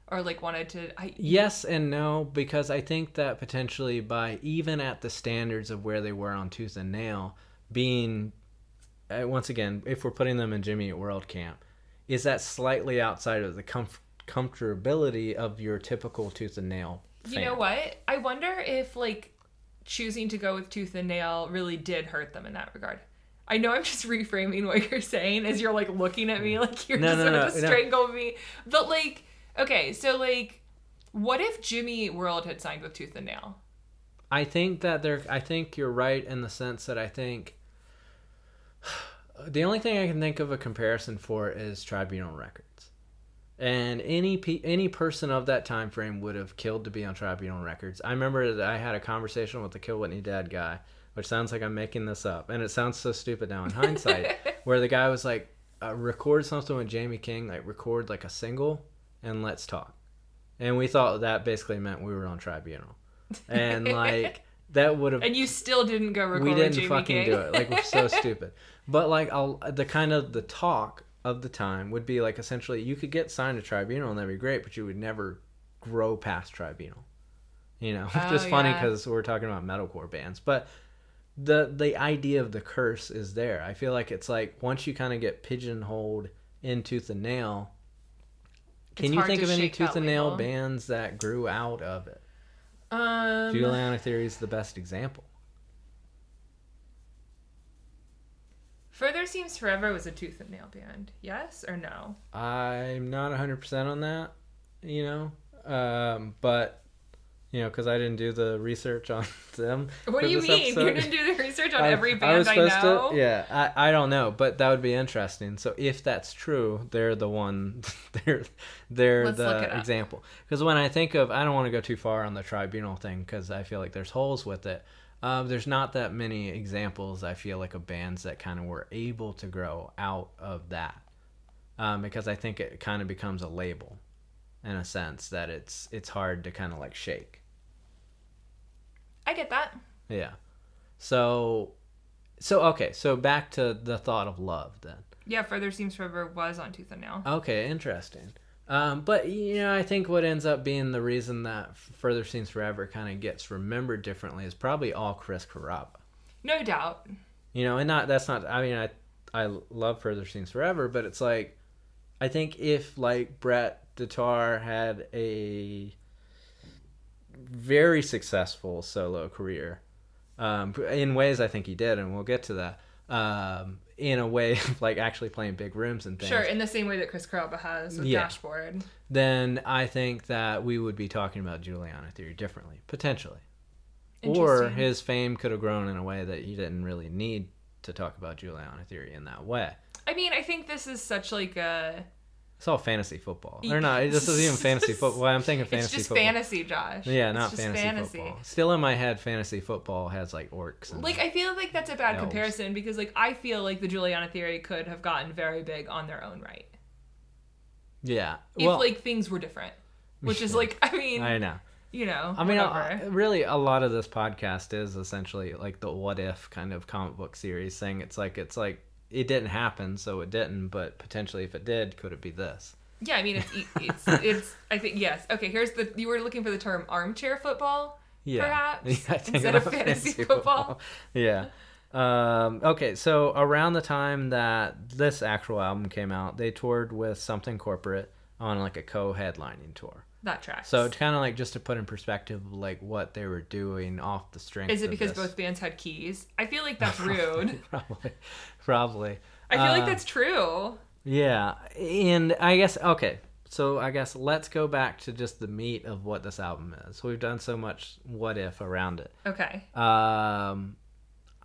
or like wanted to? I Yes and no, because I think that potentially by even at the standards of where they were on Tooth and Nail, being uh, once again, if we're putting them in Jimmy Eat World Camp, is that slightly outside of the comf- comfortability of your typical tooth and nail. You know what? I wonder if like choosing to go with tooth and nail really did hurt them in that regard. I know I'm just reframing what you're saying as you're like looking at me mm. like you're No, just no, no, no. strangle me. But like, okay, so like, what if Jimmy World had signed with Tooth and Nail? I think that there. I think you're right in the sense that I think the only thing I can think of a comparison for is Tribunal Records, and any pe- any person of that time frame would have killed to be on Tribunal Records. I remember that I had a conversation with the Kill Whitney Dead guy, which sounds like I'm making this up, and it sounds so stupid now in hindsight, where the guy was like, uh, "Record something with Jamie King, like record like a single, and let's talk." And we thought that basically meant we were on Tribunal, and like that would have And you still didn't go record we didn't fucking King. do it. Like we're so stupid. But like I'll, the kind of the talk of the time would be like essentially you could get signed to Tribunal and that'd be great, but you would never grow past Tribunal. You know, Oh, funny yeah. because we're talking about metalcore bands, but the the idea of the curse is there. I feel like it's like once you kind of get pigeonholed in tooth and nail. Can It's you think of any tooth and nail bands that grew out of it? um, Juliana Theory is the best example. Further Seems Forever was a Tooth and Nail band. Yes or no? I'm not 100% on that, you know, um, but, you know, because I didn't do the research on them. What do you mean? episode. You didn't do the research on I- every band I, supposed know? To, yeah, I, I don't know, but that would be interesting. So if that's true, they're the one, they're they're Let's the example. Because when I think of, I don't want to go too far on the tribunal thing because I feel like there's holes with it. Um, there's not that many examples. I feel like of bands that kind of were able to grow out of that, um, because I think it kind of becomes a label, in a sense that it's it's hard to kind of like shake. I get that. Yeah. So so okay, so back to the thought of love then. Yeah, Further Seems Forever was on Tooth and Nail. Okay, interesting. Um, but you know, I think what ends up being the reason that Further Seems Forever kind of gets remembered differently is probably all Chris Carrabba. No doubt. You know, and not that's not. I mean, I I love Further Seems Forever, but it's like I think if like Brett Detar had a very successful solo career, um, in ways I think he did, and we'll get to that. Um, in a way of like actually playing big rooms and things. Sure, in the same way that Chris Carrabba has with Yeah. Dashboard. Then I think that we would be talking about Juliana Theory differently, potentially. Or his fame could have grown in a way that he didn't really need to talk about Juliana Theory in that way. I mean, I think this is such like a. It's all fantasy football. Or not, this isn't even fantasy football. I'm thinking fantasy It's just football. fantasy, Josh. Yeah, It's not just fantasy, football. Still in my head, fantasy football has like orcs and Like I feel like that's a bad Elves. comparison because like I feel like the Juliana theory could have gotten very big on their own right yeah. if well, like things were different. Which is like I mean, I know. you know, I mean, whatever. uh, really, a lot of this podcast is essentially like the what if kind of comic book series thing. It's like it's like it didn't happen, so it didn't. But potentially, if it did, could it be this? yeah, I mean it's it's it's I think yes. Okay, here's the you were looking for the term armchair football. Yeah, Perhaps, Yeah, instead of about fantasy football. yeah. Um, okay, so around the time that this actual album came out, they toured with Something Corporate on like a co-headlining tour. That tracks. So it's kind of like just to put in perspective, like what they were doing off the strength. is it because this. both bands had keys? I feel like that's rude. probably, probably. I feel like Uh, that's true. Yeah, and I guess okay. So I guess let's go back to just the meat of what this album is. We've done so much what if around it. Okay. Um,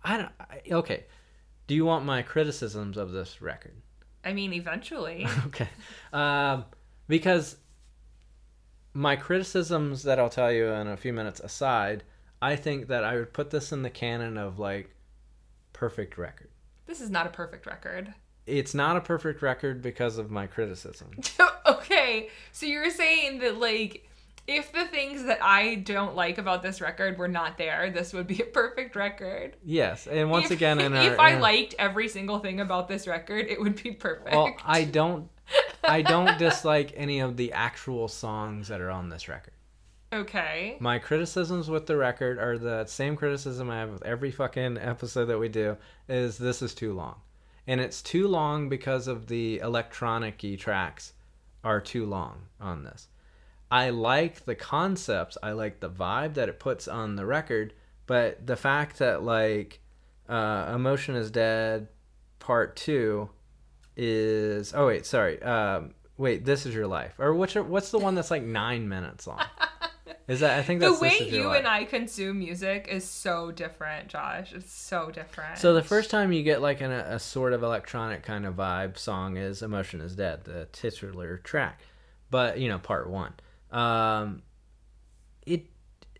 I don't. I, okay, do you want my criticisms of this record? I mean, eventually. Okay, um, because my criticisms that I'll tell you in a few minutes aside, I think that I would put this in the canon of like perfect record. this is not a perfect record. It's not a perfect record because of my criticism. okay, so you're saying that like if the things that I don't like about this record were not there, this would be a perfect record. Yes, and once if, again, our, if I our- liked every single thing about this record, it would be perfect. well, I don't, I don't dislike any of the actual songs that are on this record. okay. My criticisms with the record are the same criticism I have with every fucking episode that we do. Is this is too long, and it's too long because of the electronic-y tracks are too long on this. I like the concepts, I like the vibe that it puts on the record, but the fact that like uh, Emotion is Dead part 2 is oh wait, sorry. Um wait, This is Your Life. Or what's your, what's the one that's like 9 minutes long? Is that I think The way This Is Your you Life. and I consume music is so different, Josh. It's so different. So the first time you get like an, a sort of electronic kind of vibe song is "Emotion Is Dead," the titular track, but you know part one. Um, it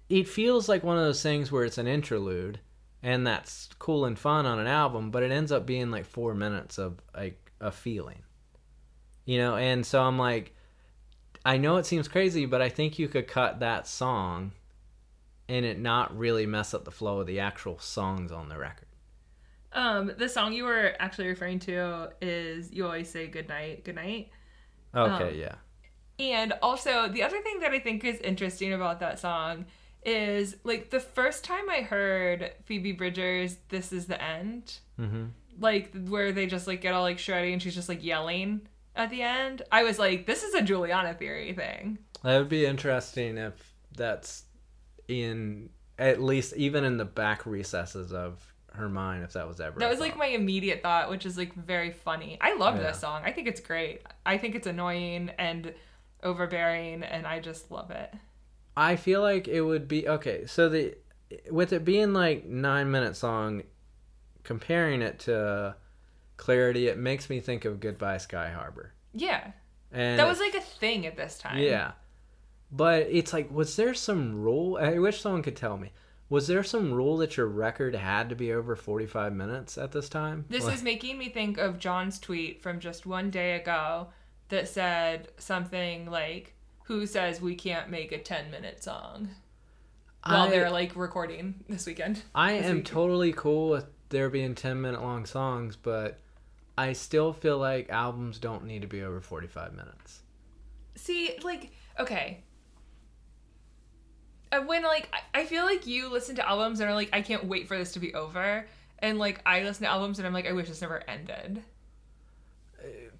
it feels like one of those things where it's an interlude, and that's cool and fun on an album, but it ends up being like four minutes of like a feeling, you know. And so I'm like, I know it seems crazy, but I think you could cut that song and it not really mess up the flow of the actual songs on the record. um, the song you were actually referring to is "You Always Say Goodnight, Goodnight." Okay, Um, yeah. And also, the other thing that I think is interesting about that song is like the first time I heard Phoebe Bridgers' "This Is the End," Mm-hmm. Like where they just like get all like shreddy and she's just like yelling at the end. I was like, this is a Juliana theory thing. That would be interesting if that's in at least even in the back recesses of her mind if that was ever. That was like my immediate thought, which is like very funny. I love Yeah. this song. I think it's great. I think it's annoying and overbearing, and I just love it. I feel like it would be okay. So the with it being like nine minute song, comparing it to Clarity, it makes me think of Goodbye Sky Harbor. Yeah, And that was like a thing at this time. Yeah. But it's like, was there some rule? I wish someone could tell me. Was there some rule that your record had to be over 45 minutes at this time? This Like- is making me think of John's tweet from just one day ago that said something like, "Who says we can't make a ten minute song?" While I- they're like recording this weekend. I this am week. totally cool with there being 10 minute long songs, but I still feel like albums don't need to be over 45 minutes. See, like, okay. Uh, When like I- I feel like you listen to albums and are like, I can't wait for this to be over, and like I listen to albums and I'm like, I wish this never ended.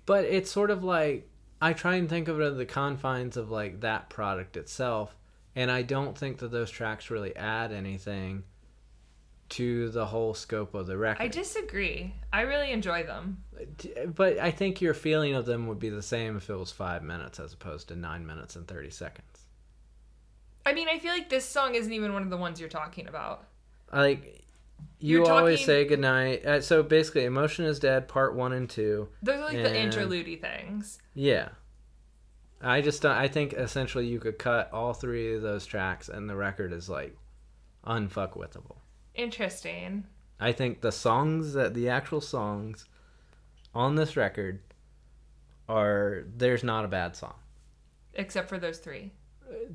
But it's sort of like I try and think of it in the confines of like that product itself, and I don't think that those tracks really add anything to the whole scope of the record. I disagree. I really enjoy them. But I think your feeling of them would be the same if it was five minutes as opposed to nine minutes and 30 seconds. I mean, I feel like this song isn't even one of the ones you're talking about. Like, you You're always talking- say goodnight. Uh, so basically, Emotion is Dead, part one and two. Those are like the And- interlude things. Yeah. I just, don't- I think essentially you could cut all three of those tracks and the record is like unfuckwithable. Interesting. I think the songs that the actual songs on this record are, there's not a bad song. Except for those three.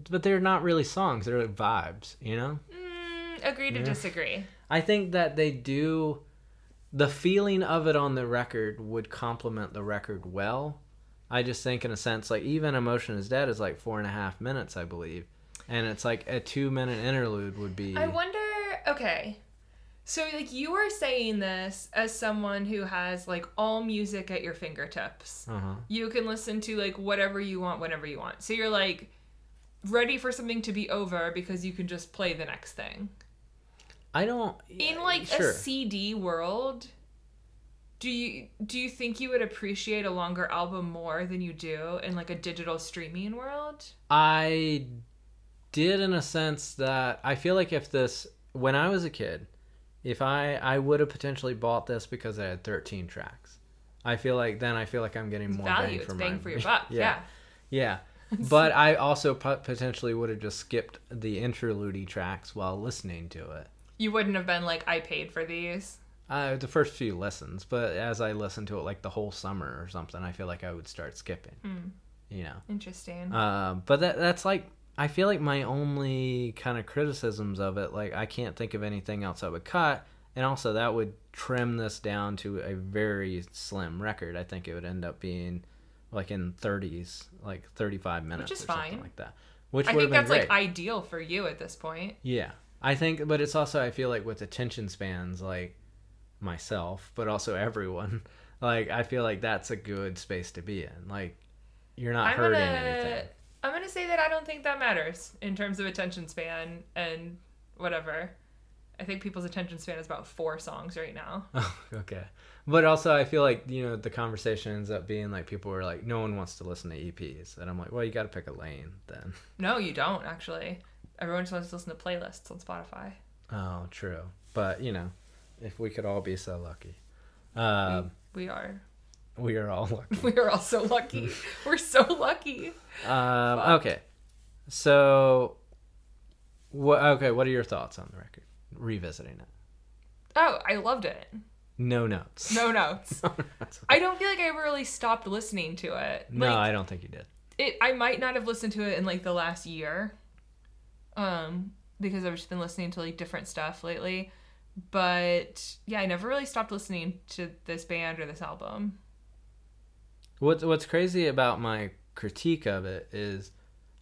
But they're not really songs, they're like vibes, you know? Mm, agree to Yeah. disagree. I think that they do the feeling of it on the record would complement the record well. I just think in a sense like even Emotion is Dead is like four and a half minutes, I believe. And it's like a two minute interlude would be I wonder. Okay, so like you are saying this as someone who has like all music at your fingertips. uh-huh. You can listen to like whatever you want whenever you want. So you're like ready for something to be over because you can just play the next thing. I don't In like sure. a CD world, do you do you think you would appreciate a longer album more than you do in like a digital streaming world? I did in a sense that I feel like if this when I was a kid, if I I would have potentially bought this because I had 13 tracks. I feel like then I feel like I'm getting more Value, bang it's for bang my for your buck. yeah. Yeah. But I also potentially would have just skipped the interlude tracks while listening to it. You wouldn't have been like, I paid for these. Uh, the first few lessons, but as I listened to it like the whole summer or something, I feel like I would start skipping. Hmm. You know. Interesting. Um, but that that's like I feel like my only kind of criticisms of it, like I can't think of anything else I would cut, and also that would trim this down to a very slim record. I think it would end up being like in 30s, like 35 minutes, which is or something fine. like that. Which I think that's great. like ideal for you at this point. yeah, I think, but it's also I feel like with attention spans, like myself, but also everyone, like I feel like that's a good space to be in. Like you're not I'm hurting gonna anything. I'm gonna say that I don't think that matters in terms of attention span and whatever. I think people's attention span is about four songs right now. Oh, okay. But also, I feel like you know the conversation ends up being like people are like, no one wants to listen to EPs, and I'm like, well, you got to pick a lane then. No, you don't actually. Everyone just wants to listen to playlists on Spotify. Oh, true. But you know, if we could all be so lucky, um, We are. We are all lucky. We are all so lucky. We're so lucky. Um, okay. So, what? Okay, what are your thoughts on the record? Revisiting it. Oh, I loved it. No notes. No notes. I don't feel like I ever really stopped listening to it. no, Like, I don't think you did. it I might not have listened to it in like the last year. Um because I've just been listening to like different stuff lately. But yeah, I never really stopped listening to this band or this album. What's What's crazy about my critique of it is,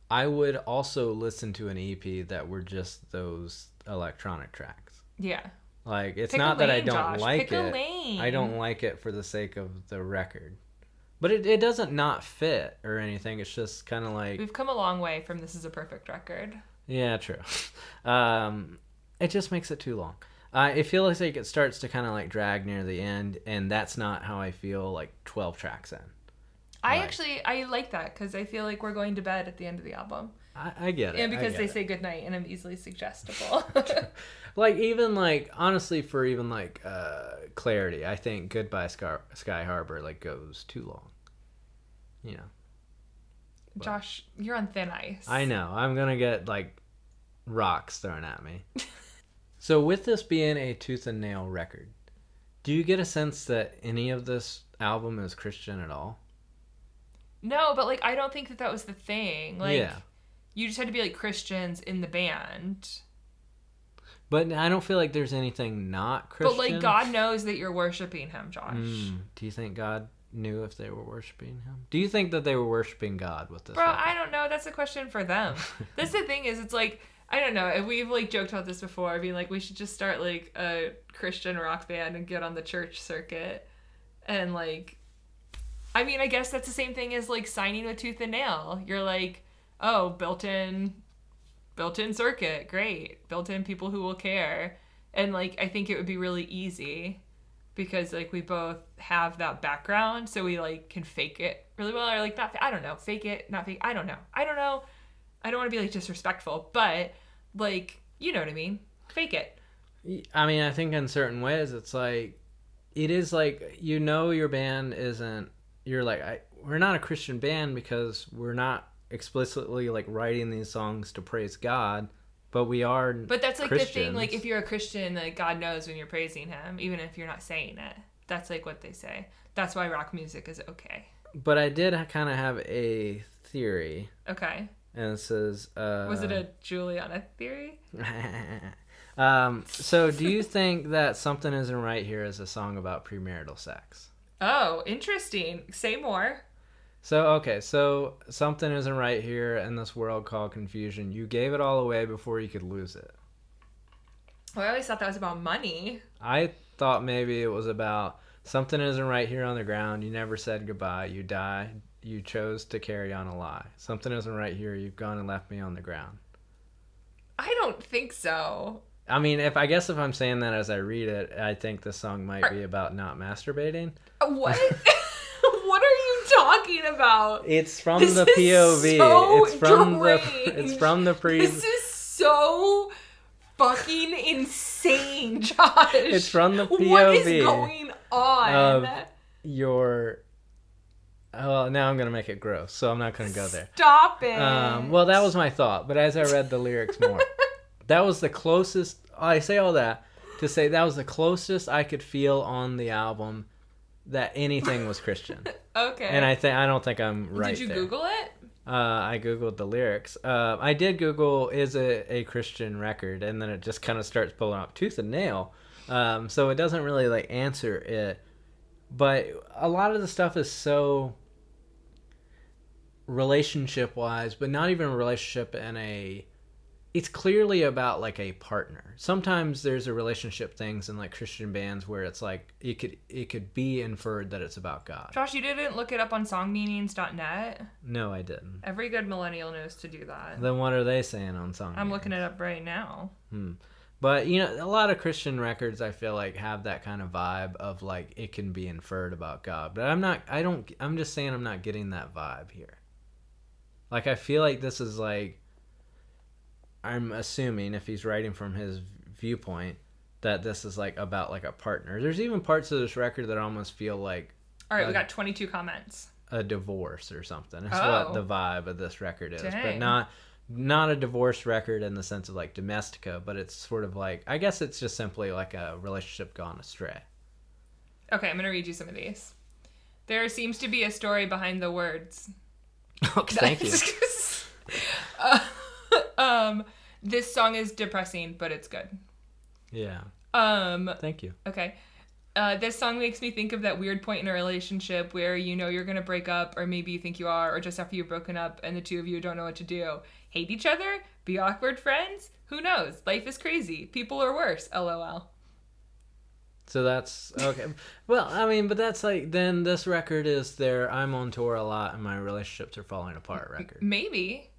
I would also listen to an EP that were just those electronic tracks. Yeah. Like it's Pick not that I don't Josh. like Pick a it. lane. I don't like it for the sake of the record. But it, it doesn't not fit or anything. It's just kind of like We've come a long way from this is a perfect record. Yeah, true. Um, it just makes it too long. Uh, it feels like it starts to kind of like drag near the end, and that's not how I feel like 12 tracks in. I Right. actually I like that because I feel like we're going to bed at the end of the album, I, I get it. and because they it. say goodnight, and I'm easily suggestible. like even like honestly for even like uh clarity i think goodbye sky, sky harbor like goes too long you know Josh, you're on thin ice. i know i'm gonna get like rocks thrown at me so with this being a tooth and nail record do you get a sense that any of this album is christian at all No, but like I don't think that that was the thing. Like yeah you just had to be like Christians in the band. but i don't feel like there's anything not christian But like God knows that you're worshiping him, Josh. Mm, do you think god knew if they were worshiping him do you think that they were worshiping god with this Bro, record? I don't know. That's a question for them. That's the thing is it's like I don't know. and We've like joked about this before, being like we should just start like a Christian rock band and get on the church circuit. And like I mean, I guess that's the same thing as like signing with tooth and nail. You're like, oh, built in built in circuit, great. Built in people who will care. And like I think it would be really easy because like we both have that background so we like can fake it really well or like not I don't know, fake it, not fake. I don't know. I don't know. I don't want to be like disrespectful, but like you know what I mean? Fake it. I mean, I think in certain ways, it's like it is like you know your band isn't. You're like I, we're not a Christian band because we're not explicitly like writing these songs to praise God, but we are. But that's like the thing like if you're a Christian, like God knows when you're praising him even if you're not saying it. That's like what they say. That's why rock music is okay. But I did kind of have a theory, Okay. and it says. Uh, Was it a Juliana theory? um. So, do you think that something isn't right here is a song about premarital sex? Oh, interesting. Say more. So okay, so something isn't right here in this world called confusion. You gave it all away before you could lose it. Well, I always thought that was about money. I thought maybe it was about something isn't right here on the ground. You never said goodbye. You died. You chose to carry on a lie. Something isn't right here. You've gone and left me on the ground. I don't think so. I mean, if I guess if I'm saying that as I read it, I think the song might be about not masturbating. Uh, What? what are you talking about? It's from This the POV. so it's from the deranged. it's from the pre This is so fucking insane, Josh. It's from the POV is going on? your well now i'm gonna make it gross so i'm not gonna go there Stop it. um, well that was my thought but as i read the lyrics more that was the closest i say all that to say that was the closest i could feel on the album that anything was christian okay. and i think i don't think i'm right Did you there. Google it? uh, i googled the lyrics uh, i did google is it a christian record and then it just kind of starts pulling up tooth and nail um, so it doesn't really like answer it but a lot of the stuff is so relationship wise but not even a relationship in a it's clearly about like a partner. Sometimes there's a relationship things in like Christian bands where it's like it could it could be inferred that it's about God. Josh, you didn't look it up on songmeanings.net. No, I didn't. Every good millennial knows to do that. Then what are they saying on song? I'm looking it up right now. Hmm. But you know, a lot of Christian records I feel like have that kind of vibe of like it can be inferred about God. But I'm not I don't I'm just saying I'm not getting that vibe here. Like I feel like this is like I'm assuming if he's writing from his viewpoint that this is like about like a partner. There's even parts of this record that almost feel like All right, we Uh, got 22 comments. a divorce or something. That's Oh. what the vibe of this record is, but not not a divorce record in the sense of like Domestica, but it's sort of like I guess it's just simply like a relationship gone astray. Okay, I'm going to read you some of these. There seems to be a story behind the words. Okay, thank you. Uh, um, this song is depressing, but it's good. Yeah, Um, thank you. okay. Uh, this song makes me think of that weird point in a relationship where you know you're gonna break up, or maybe you think you are, or just after you've broken up and the two of you don't know what to do. Hate each other? Be awkward friends? Who knows? Life is crazy. People are worse. LOL. So that's okay. well, I mean, but that's like then this record is their I'm on tour a lot and my relationships are falling apart record. Maybe.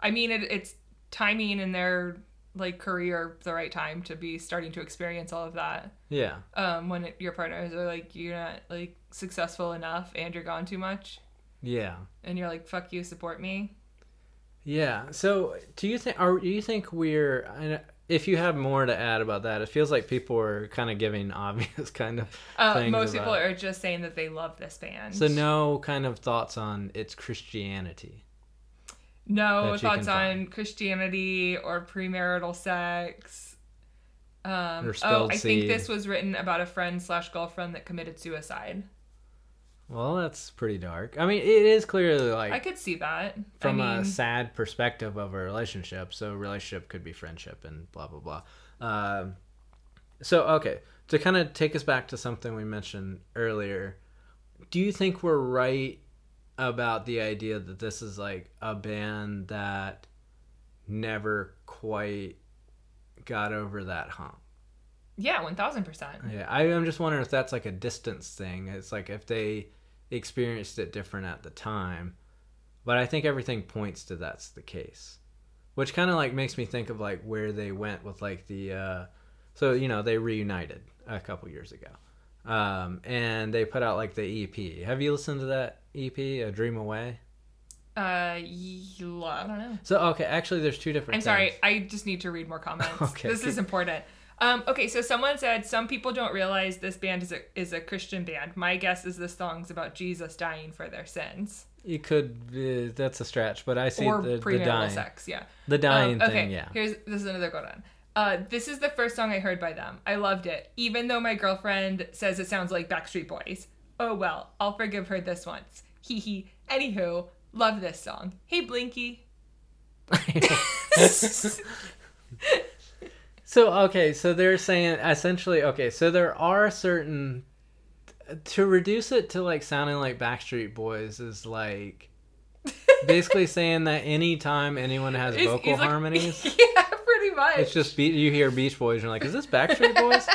I mean, it, it's timing in their like career the right time to be starting to experience all of that. Yeah. Um, when it, your partners are like you're not like successful enough and you're gone too much, Yeah. and you're like fuck you, support me. Yeah. So, do you think? Are do you think we're? I If you have more to add about that, it feels like people are kind of giving obvious kind of Uh, most people are just saying that they love this band. So no kind of thoughts on its Christianity. No thoughts on. Christianity or premarital sex. Um, oh, I think this was written about a friend slash girlfriend that committed suicide. Well, that's pretty dark. I mean, it is clearly like I could see that from I mean, a sad perspective of a relationship. So relationship could be friendship and blah blah blah. Um, so okay, to kind of take us back to something we mentioned earlier, do you think we're right about the idea that this is like a band that never quite got over that hump? yeah, one thousand percent. Yeah, I, I'm just wondering if that's like a distance thing. It's like if they experienced it different at the time, but I think everything points to that's the case, which kind of like makes me think of like where they went with like the, uh, so you know they reunited a couple years ago, um, and they put out like the EP. Have you listened to that EP, A Dream Away? Uh, I don't know. So okay, actually, there's two different. I'm sorry. things. I just need to read more comments. Okay, this is important. Um, okay, so someone said some people don't realize this band is a is a Christian band. My guess is this song's about Jesus dying for their sins You could. Uh, that's a stretch, but I see or the, the dying, sex. Yeah. the dying Um, okay, thing. Yeah. Here's this is another good one. Uh, this is the first song I heard by them. I loved it, even though my girlfriend says it sounds like Backstreet Boys. Oh well, I'll forgive her this once. Hee hee. Anywho, love this song. Hey Blinky. So okay, so they're saying essentially okay, so there are certain to reduce it to like sounding like Backstreet Boys is like basically saying that anytime anyone has It's- vocal like- harmonies, yeah, pretty much. it's just be- you hear Beach Boys and you're like, is this Backstreet Boys?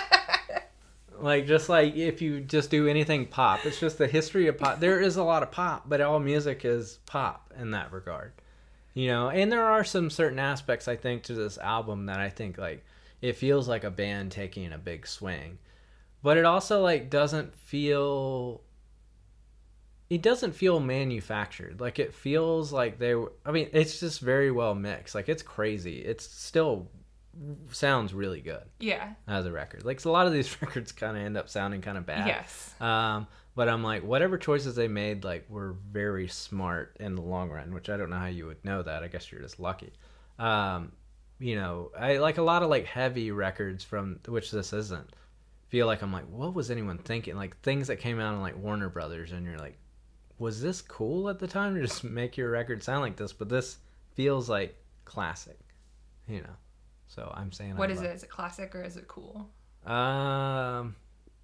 Like just like if you just do anything pop, it's just the history of pop. There is a lot of pop, but all music is pop in that regard. You know, and there are some certain aspects I think to this album that I think like it feels like a band taking a big swing. But it also like doesn't feel it doesn't feel manufactured. Like it feels like they were I mean, it's just very well mixed. Like it's crazy. It's still sounds really good yeah. as a record. Like a lot of these records kind of end up sounding kind of bad. Yes. Um, but I'm like, whatever choices they made, like, were very smart in the long run. Which I don't know how you would know that. I guess you're just lucky. Um, you know, I like a lot of like heavy records from which this isn't. Feel like I'm like, what was anyone thinking? Like things that came out on like Warner Brothers, and you're like, was this cool at the time to just make your record sound like this? But this feels like classic, you know. So I'm saying, What I is love- it? Is it classic or is it cool? Um,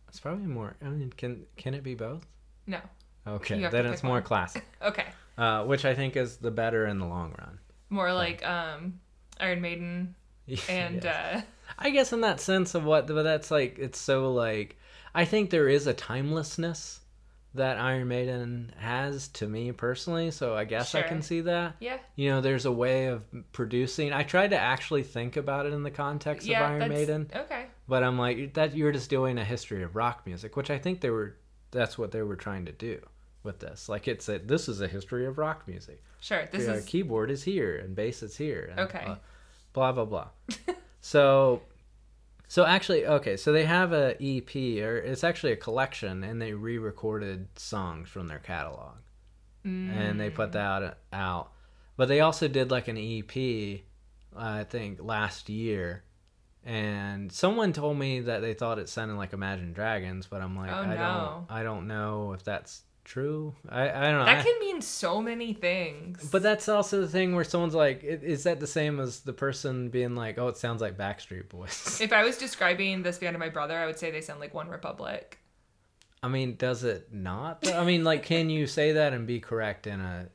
it's probably more. I mean, can can it be both? No. Okay, You have to then it's more one. classic, Okay. uh, which I think is the better in the long run. More like um Iron Maiden and Yes. uh, I guess in that sense of what, but that's like it's so like I think there is a timelessness that Iron Maiden has to me personally. So I guess I can see that. yeah, You know, there's a way of producing. I tried to actually think about it in the context yeah, of Iron that's Maiden, okay. but I'm like that you're just doing a history of rock music, which I think they were. That's what they were trying to do with this. Like it's a this is a history of rock music. Sure, this Yeah, is keyboard is here and bass is here. Okay. Uh, blah blah blah. so, so actually, okay. So they have a EP, or it's actually a collection, and they re-recorded songs from their catalog, and they put mm. that out. But they also did like an EP, I think last year. And someone told me that they thought it sounded like Imagine Dragons, but I'm like, Oh, I no. don't, I don't know if that's true. I, I don't know. that I- can mean so many things. but that's also the thing where someone's like, is that the same as the person being like, oh, it sounds like Backstreet Boys? if I was describing this band to my brother, I would say they sound like One Republic. I mean, does it not? I mean, like, can you say that and be correct in a,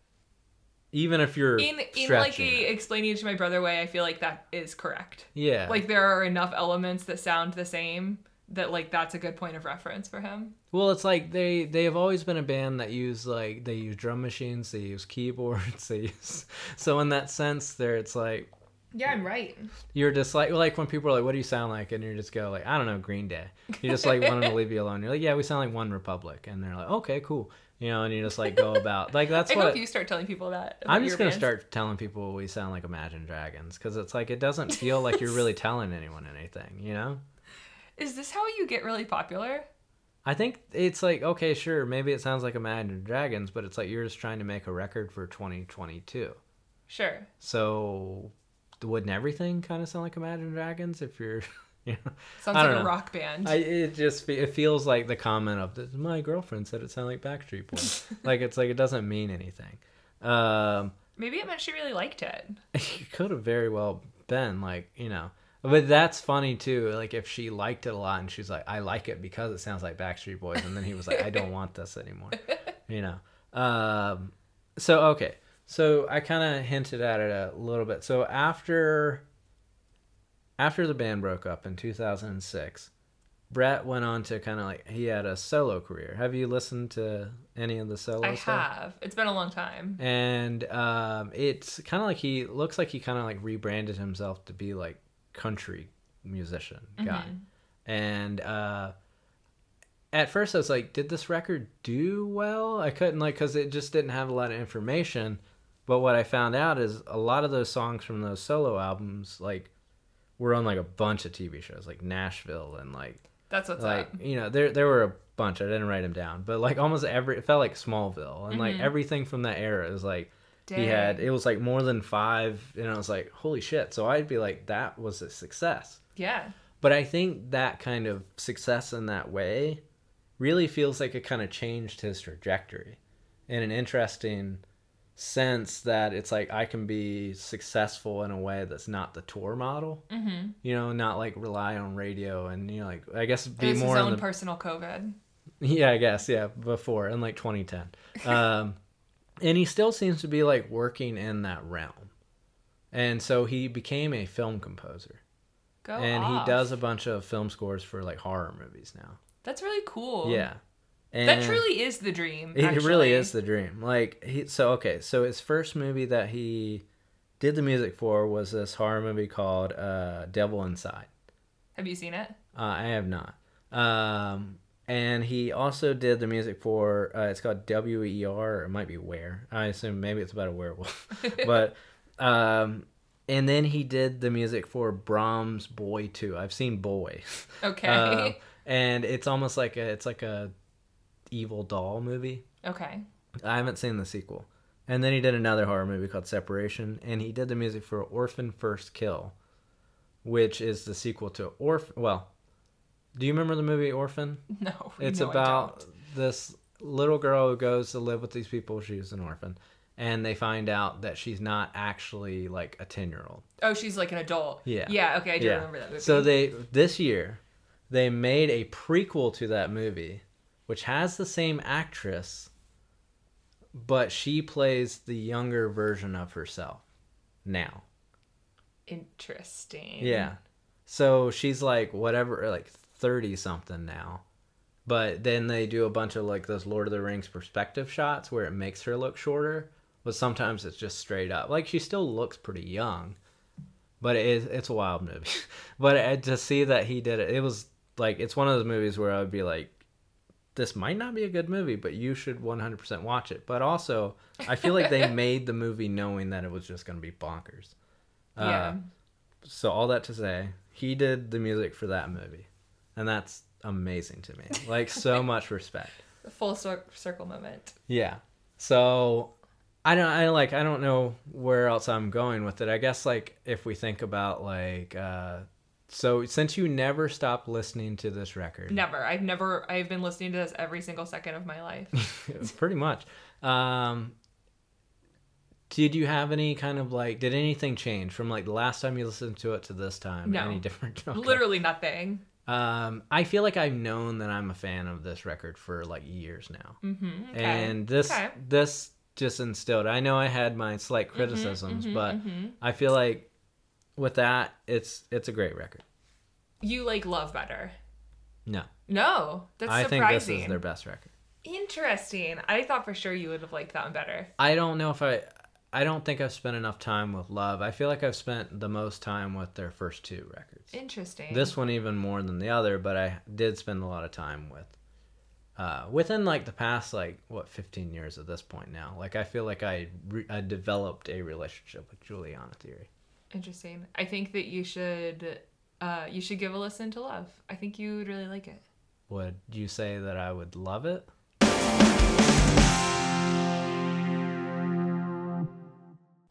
even if you're In in like a it? explaining it to my brother way, I feel like that is correct. yeah, Like there are enough elements that sound the same that like that's a good point of reference for him. well, it's like they they have always been a band that use like they use drum machines, they use keyboards, they use so in that sense, there it's like Yeah, I'm right. you're just like like when people are like, "What do you sound like?" and you just go like, "I don't know, Green Day." You just like want them to leave you alone. You're like, "Yeah, we sound like One Republic," and they're like, "Okay, cool," you know, and you just like go about like that's I what hope you start telling people that. about I'm just gonna bands. start telling people we sound like Imagine Dragons because it's like it doesn't feel like you're really telling anyone anything, you know. Is this how you get really popular? I think it's like okay, sure, maybe it sounds like Imagine Dragons, but it's like you're just trying to make a record for 2022. Sure. So wouldn't everything kind of sound like Imagine Dragons if you're, you know? Sounds like don't a know. rock band. I it just it feels like the comment of "This- my girlfriend said it sounded like Backstreet Boys. like it's like it doesn't mean anything. Um, Maybe it meant she really liked it. it could have very well been like you know, but that's funny too. Like if she liked it a lot and she's like, I like it because it sounds like Backstreet Boys, and then he was like, I don't want this anymore. You know. Um, so okay, so I kind of hinted at it a little bit. So after after the band broke up in 2006, Brett went on to kind of like he had a solo career. Have you listened to any of the solo I stuff? have. It's been a long time. And um, it's kind of like he looks like he kind of like rebranded himself to be like country musician guy. And uh, at first I was like, did this record do well? I couldn't like because it just didn't have a lot of information. But what I found out is a lot of those songs from those solo albums like were on like a bunch of TV shows like Nashville and like That's what's like up. you know there there were a bunch i didn't write them down but like almost every it felt like smallville and like everything from that era is like he had it was like more than five and i was like holy shit so i'd be like that was a success Yeah. but i think that kind of success in that way really feels like it kind of changed his trajectory in an interesting sense that it's like i can be successful in a way that's not the tour model Mm-hmm. you know not like rely on radio and you know like i guess It be was his more in own the personal COVID. yeah, I guess. Yeah, before in like 2010. Um, and he still seems to be like working in that realm. And so he became a film composer. Go and off. he does a bunch of film scores for like horror movies now. That's really cool. Yeah. And That truly is the dream. it actually. really is the dream. Like he so okay, so his first movie that he did the music for was this horror movie called uh, Devil Inside. Have you seen it? Uh, I have not. Um, and he also did the music for uh, it's called W E R. Or it might be Where. I assume maybe it's about a werewolf. but um, and then he did the music for Brahms' Boy Two. I've seen Boy. Okay. Um, and it's almost like a it's like a evil doll movie. okay. I haven't seen the sequel. And then he did another horror movie called Separation, and he did the music for Orphan First Kill, which is the sequel to Orphan. Well, do you remember the movie Orphan? No. It's no, about this little girl who goes to live with these people. She's an orphan, and they find out that she's not actually like a ten year old. Oh, she's like an adult. Yeah. Yeah. Okay, I do remember that movie. So they this year they made a prequel to that movie, which has the same actress, but she plays the younger version of herself now. Interesting. Yeah. So she's like whatever, like thirty something now, but then they do a bunch of like those Lord of the Rings perspective shots where it makes her look shorter, but sometimes it's just straight up. Like she still looks pretty young, but it is, it's a wild movie. but uh, to see that he did it, it was like it's one of those movies where I'd be like, this might not be a good movie, but you should 100% watch it. But also, I feel like they made the movie knowing that it was just going to be bonkers. Uh, Yeah. so all that to say, he did the music for that movie, and that's amazing to me. Like so much respect. The full circle moment. Yeah. So I don't I like I don't know where else I'm going with it. I guess like if we think about like uh so since you never stopped listening to this record. Never. I've never. I've been listening to this every single second of my life. pretty much. Um did you have any kind of like did anything change from like the last time you listened to it to this time? No. Any different? Okay. Literally nothing. Um, I feel like I've known that I'm a fan of this record for like years now, Mm-hmm. Okay. and this Okay. this just instilled. I know I had my slight criticisms, mhm, but mhm. I feel like with that, it's it's a great record. You like love better. No, No, that's I think surprising. this is their best record. Interesting. I thought for sure you would have liked that one better. I don't know if I. I don't think I've spent enough time with Love. I feel like I've spent the most time with their first two records. Interesting. This one even more than the other, but I did spend a lot of time with uh, within like the past like what 15 years at this point now. Like I feel like I, re- I developed a relationship with Juliana Theory. Interesting. I think that you should. Uh, you should give a listen to Love. I think you would really like it. Would you say that I would love it?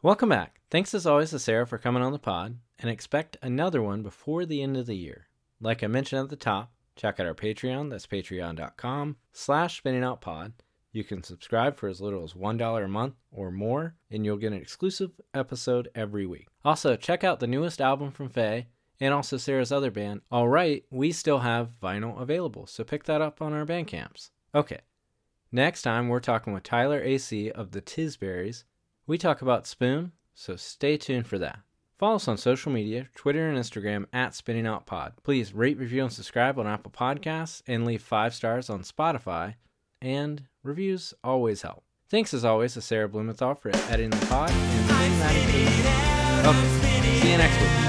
Welcome back. Thanks as always to Sarah for coming on the pod, and expect another one before the end of the year. Like I mentioned at the top, check out our Patreon. That's patreon.com slash spinningoutpod. You can subscribe for as little as $1 a month or more, and you'll get an exclusive episode every week. Also, check out the newest album from Faye and also Sarah's other band. All right, we still have vinyl available, so pick that up on our Bandcamps. Okay, next time we're talking with Tyler AC of the Tisberries. We talk about Spoon, so stay tuned for that. Follow us on social media, Twitter and Instagram at Spinning Out Pod. Please rate, review, and subscribe on Apple Podcasts and leave five stars on Spotify. And reviews always help. Thanks as always to Sarah Blumenthal for editing the pod and cinematic spinning. Okay, oh, see you next week.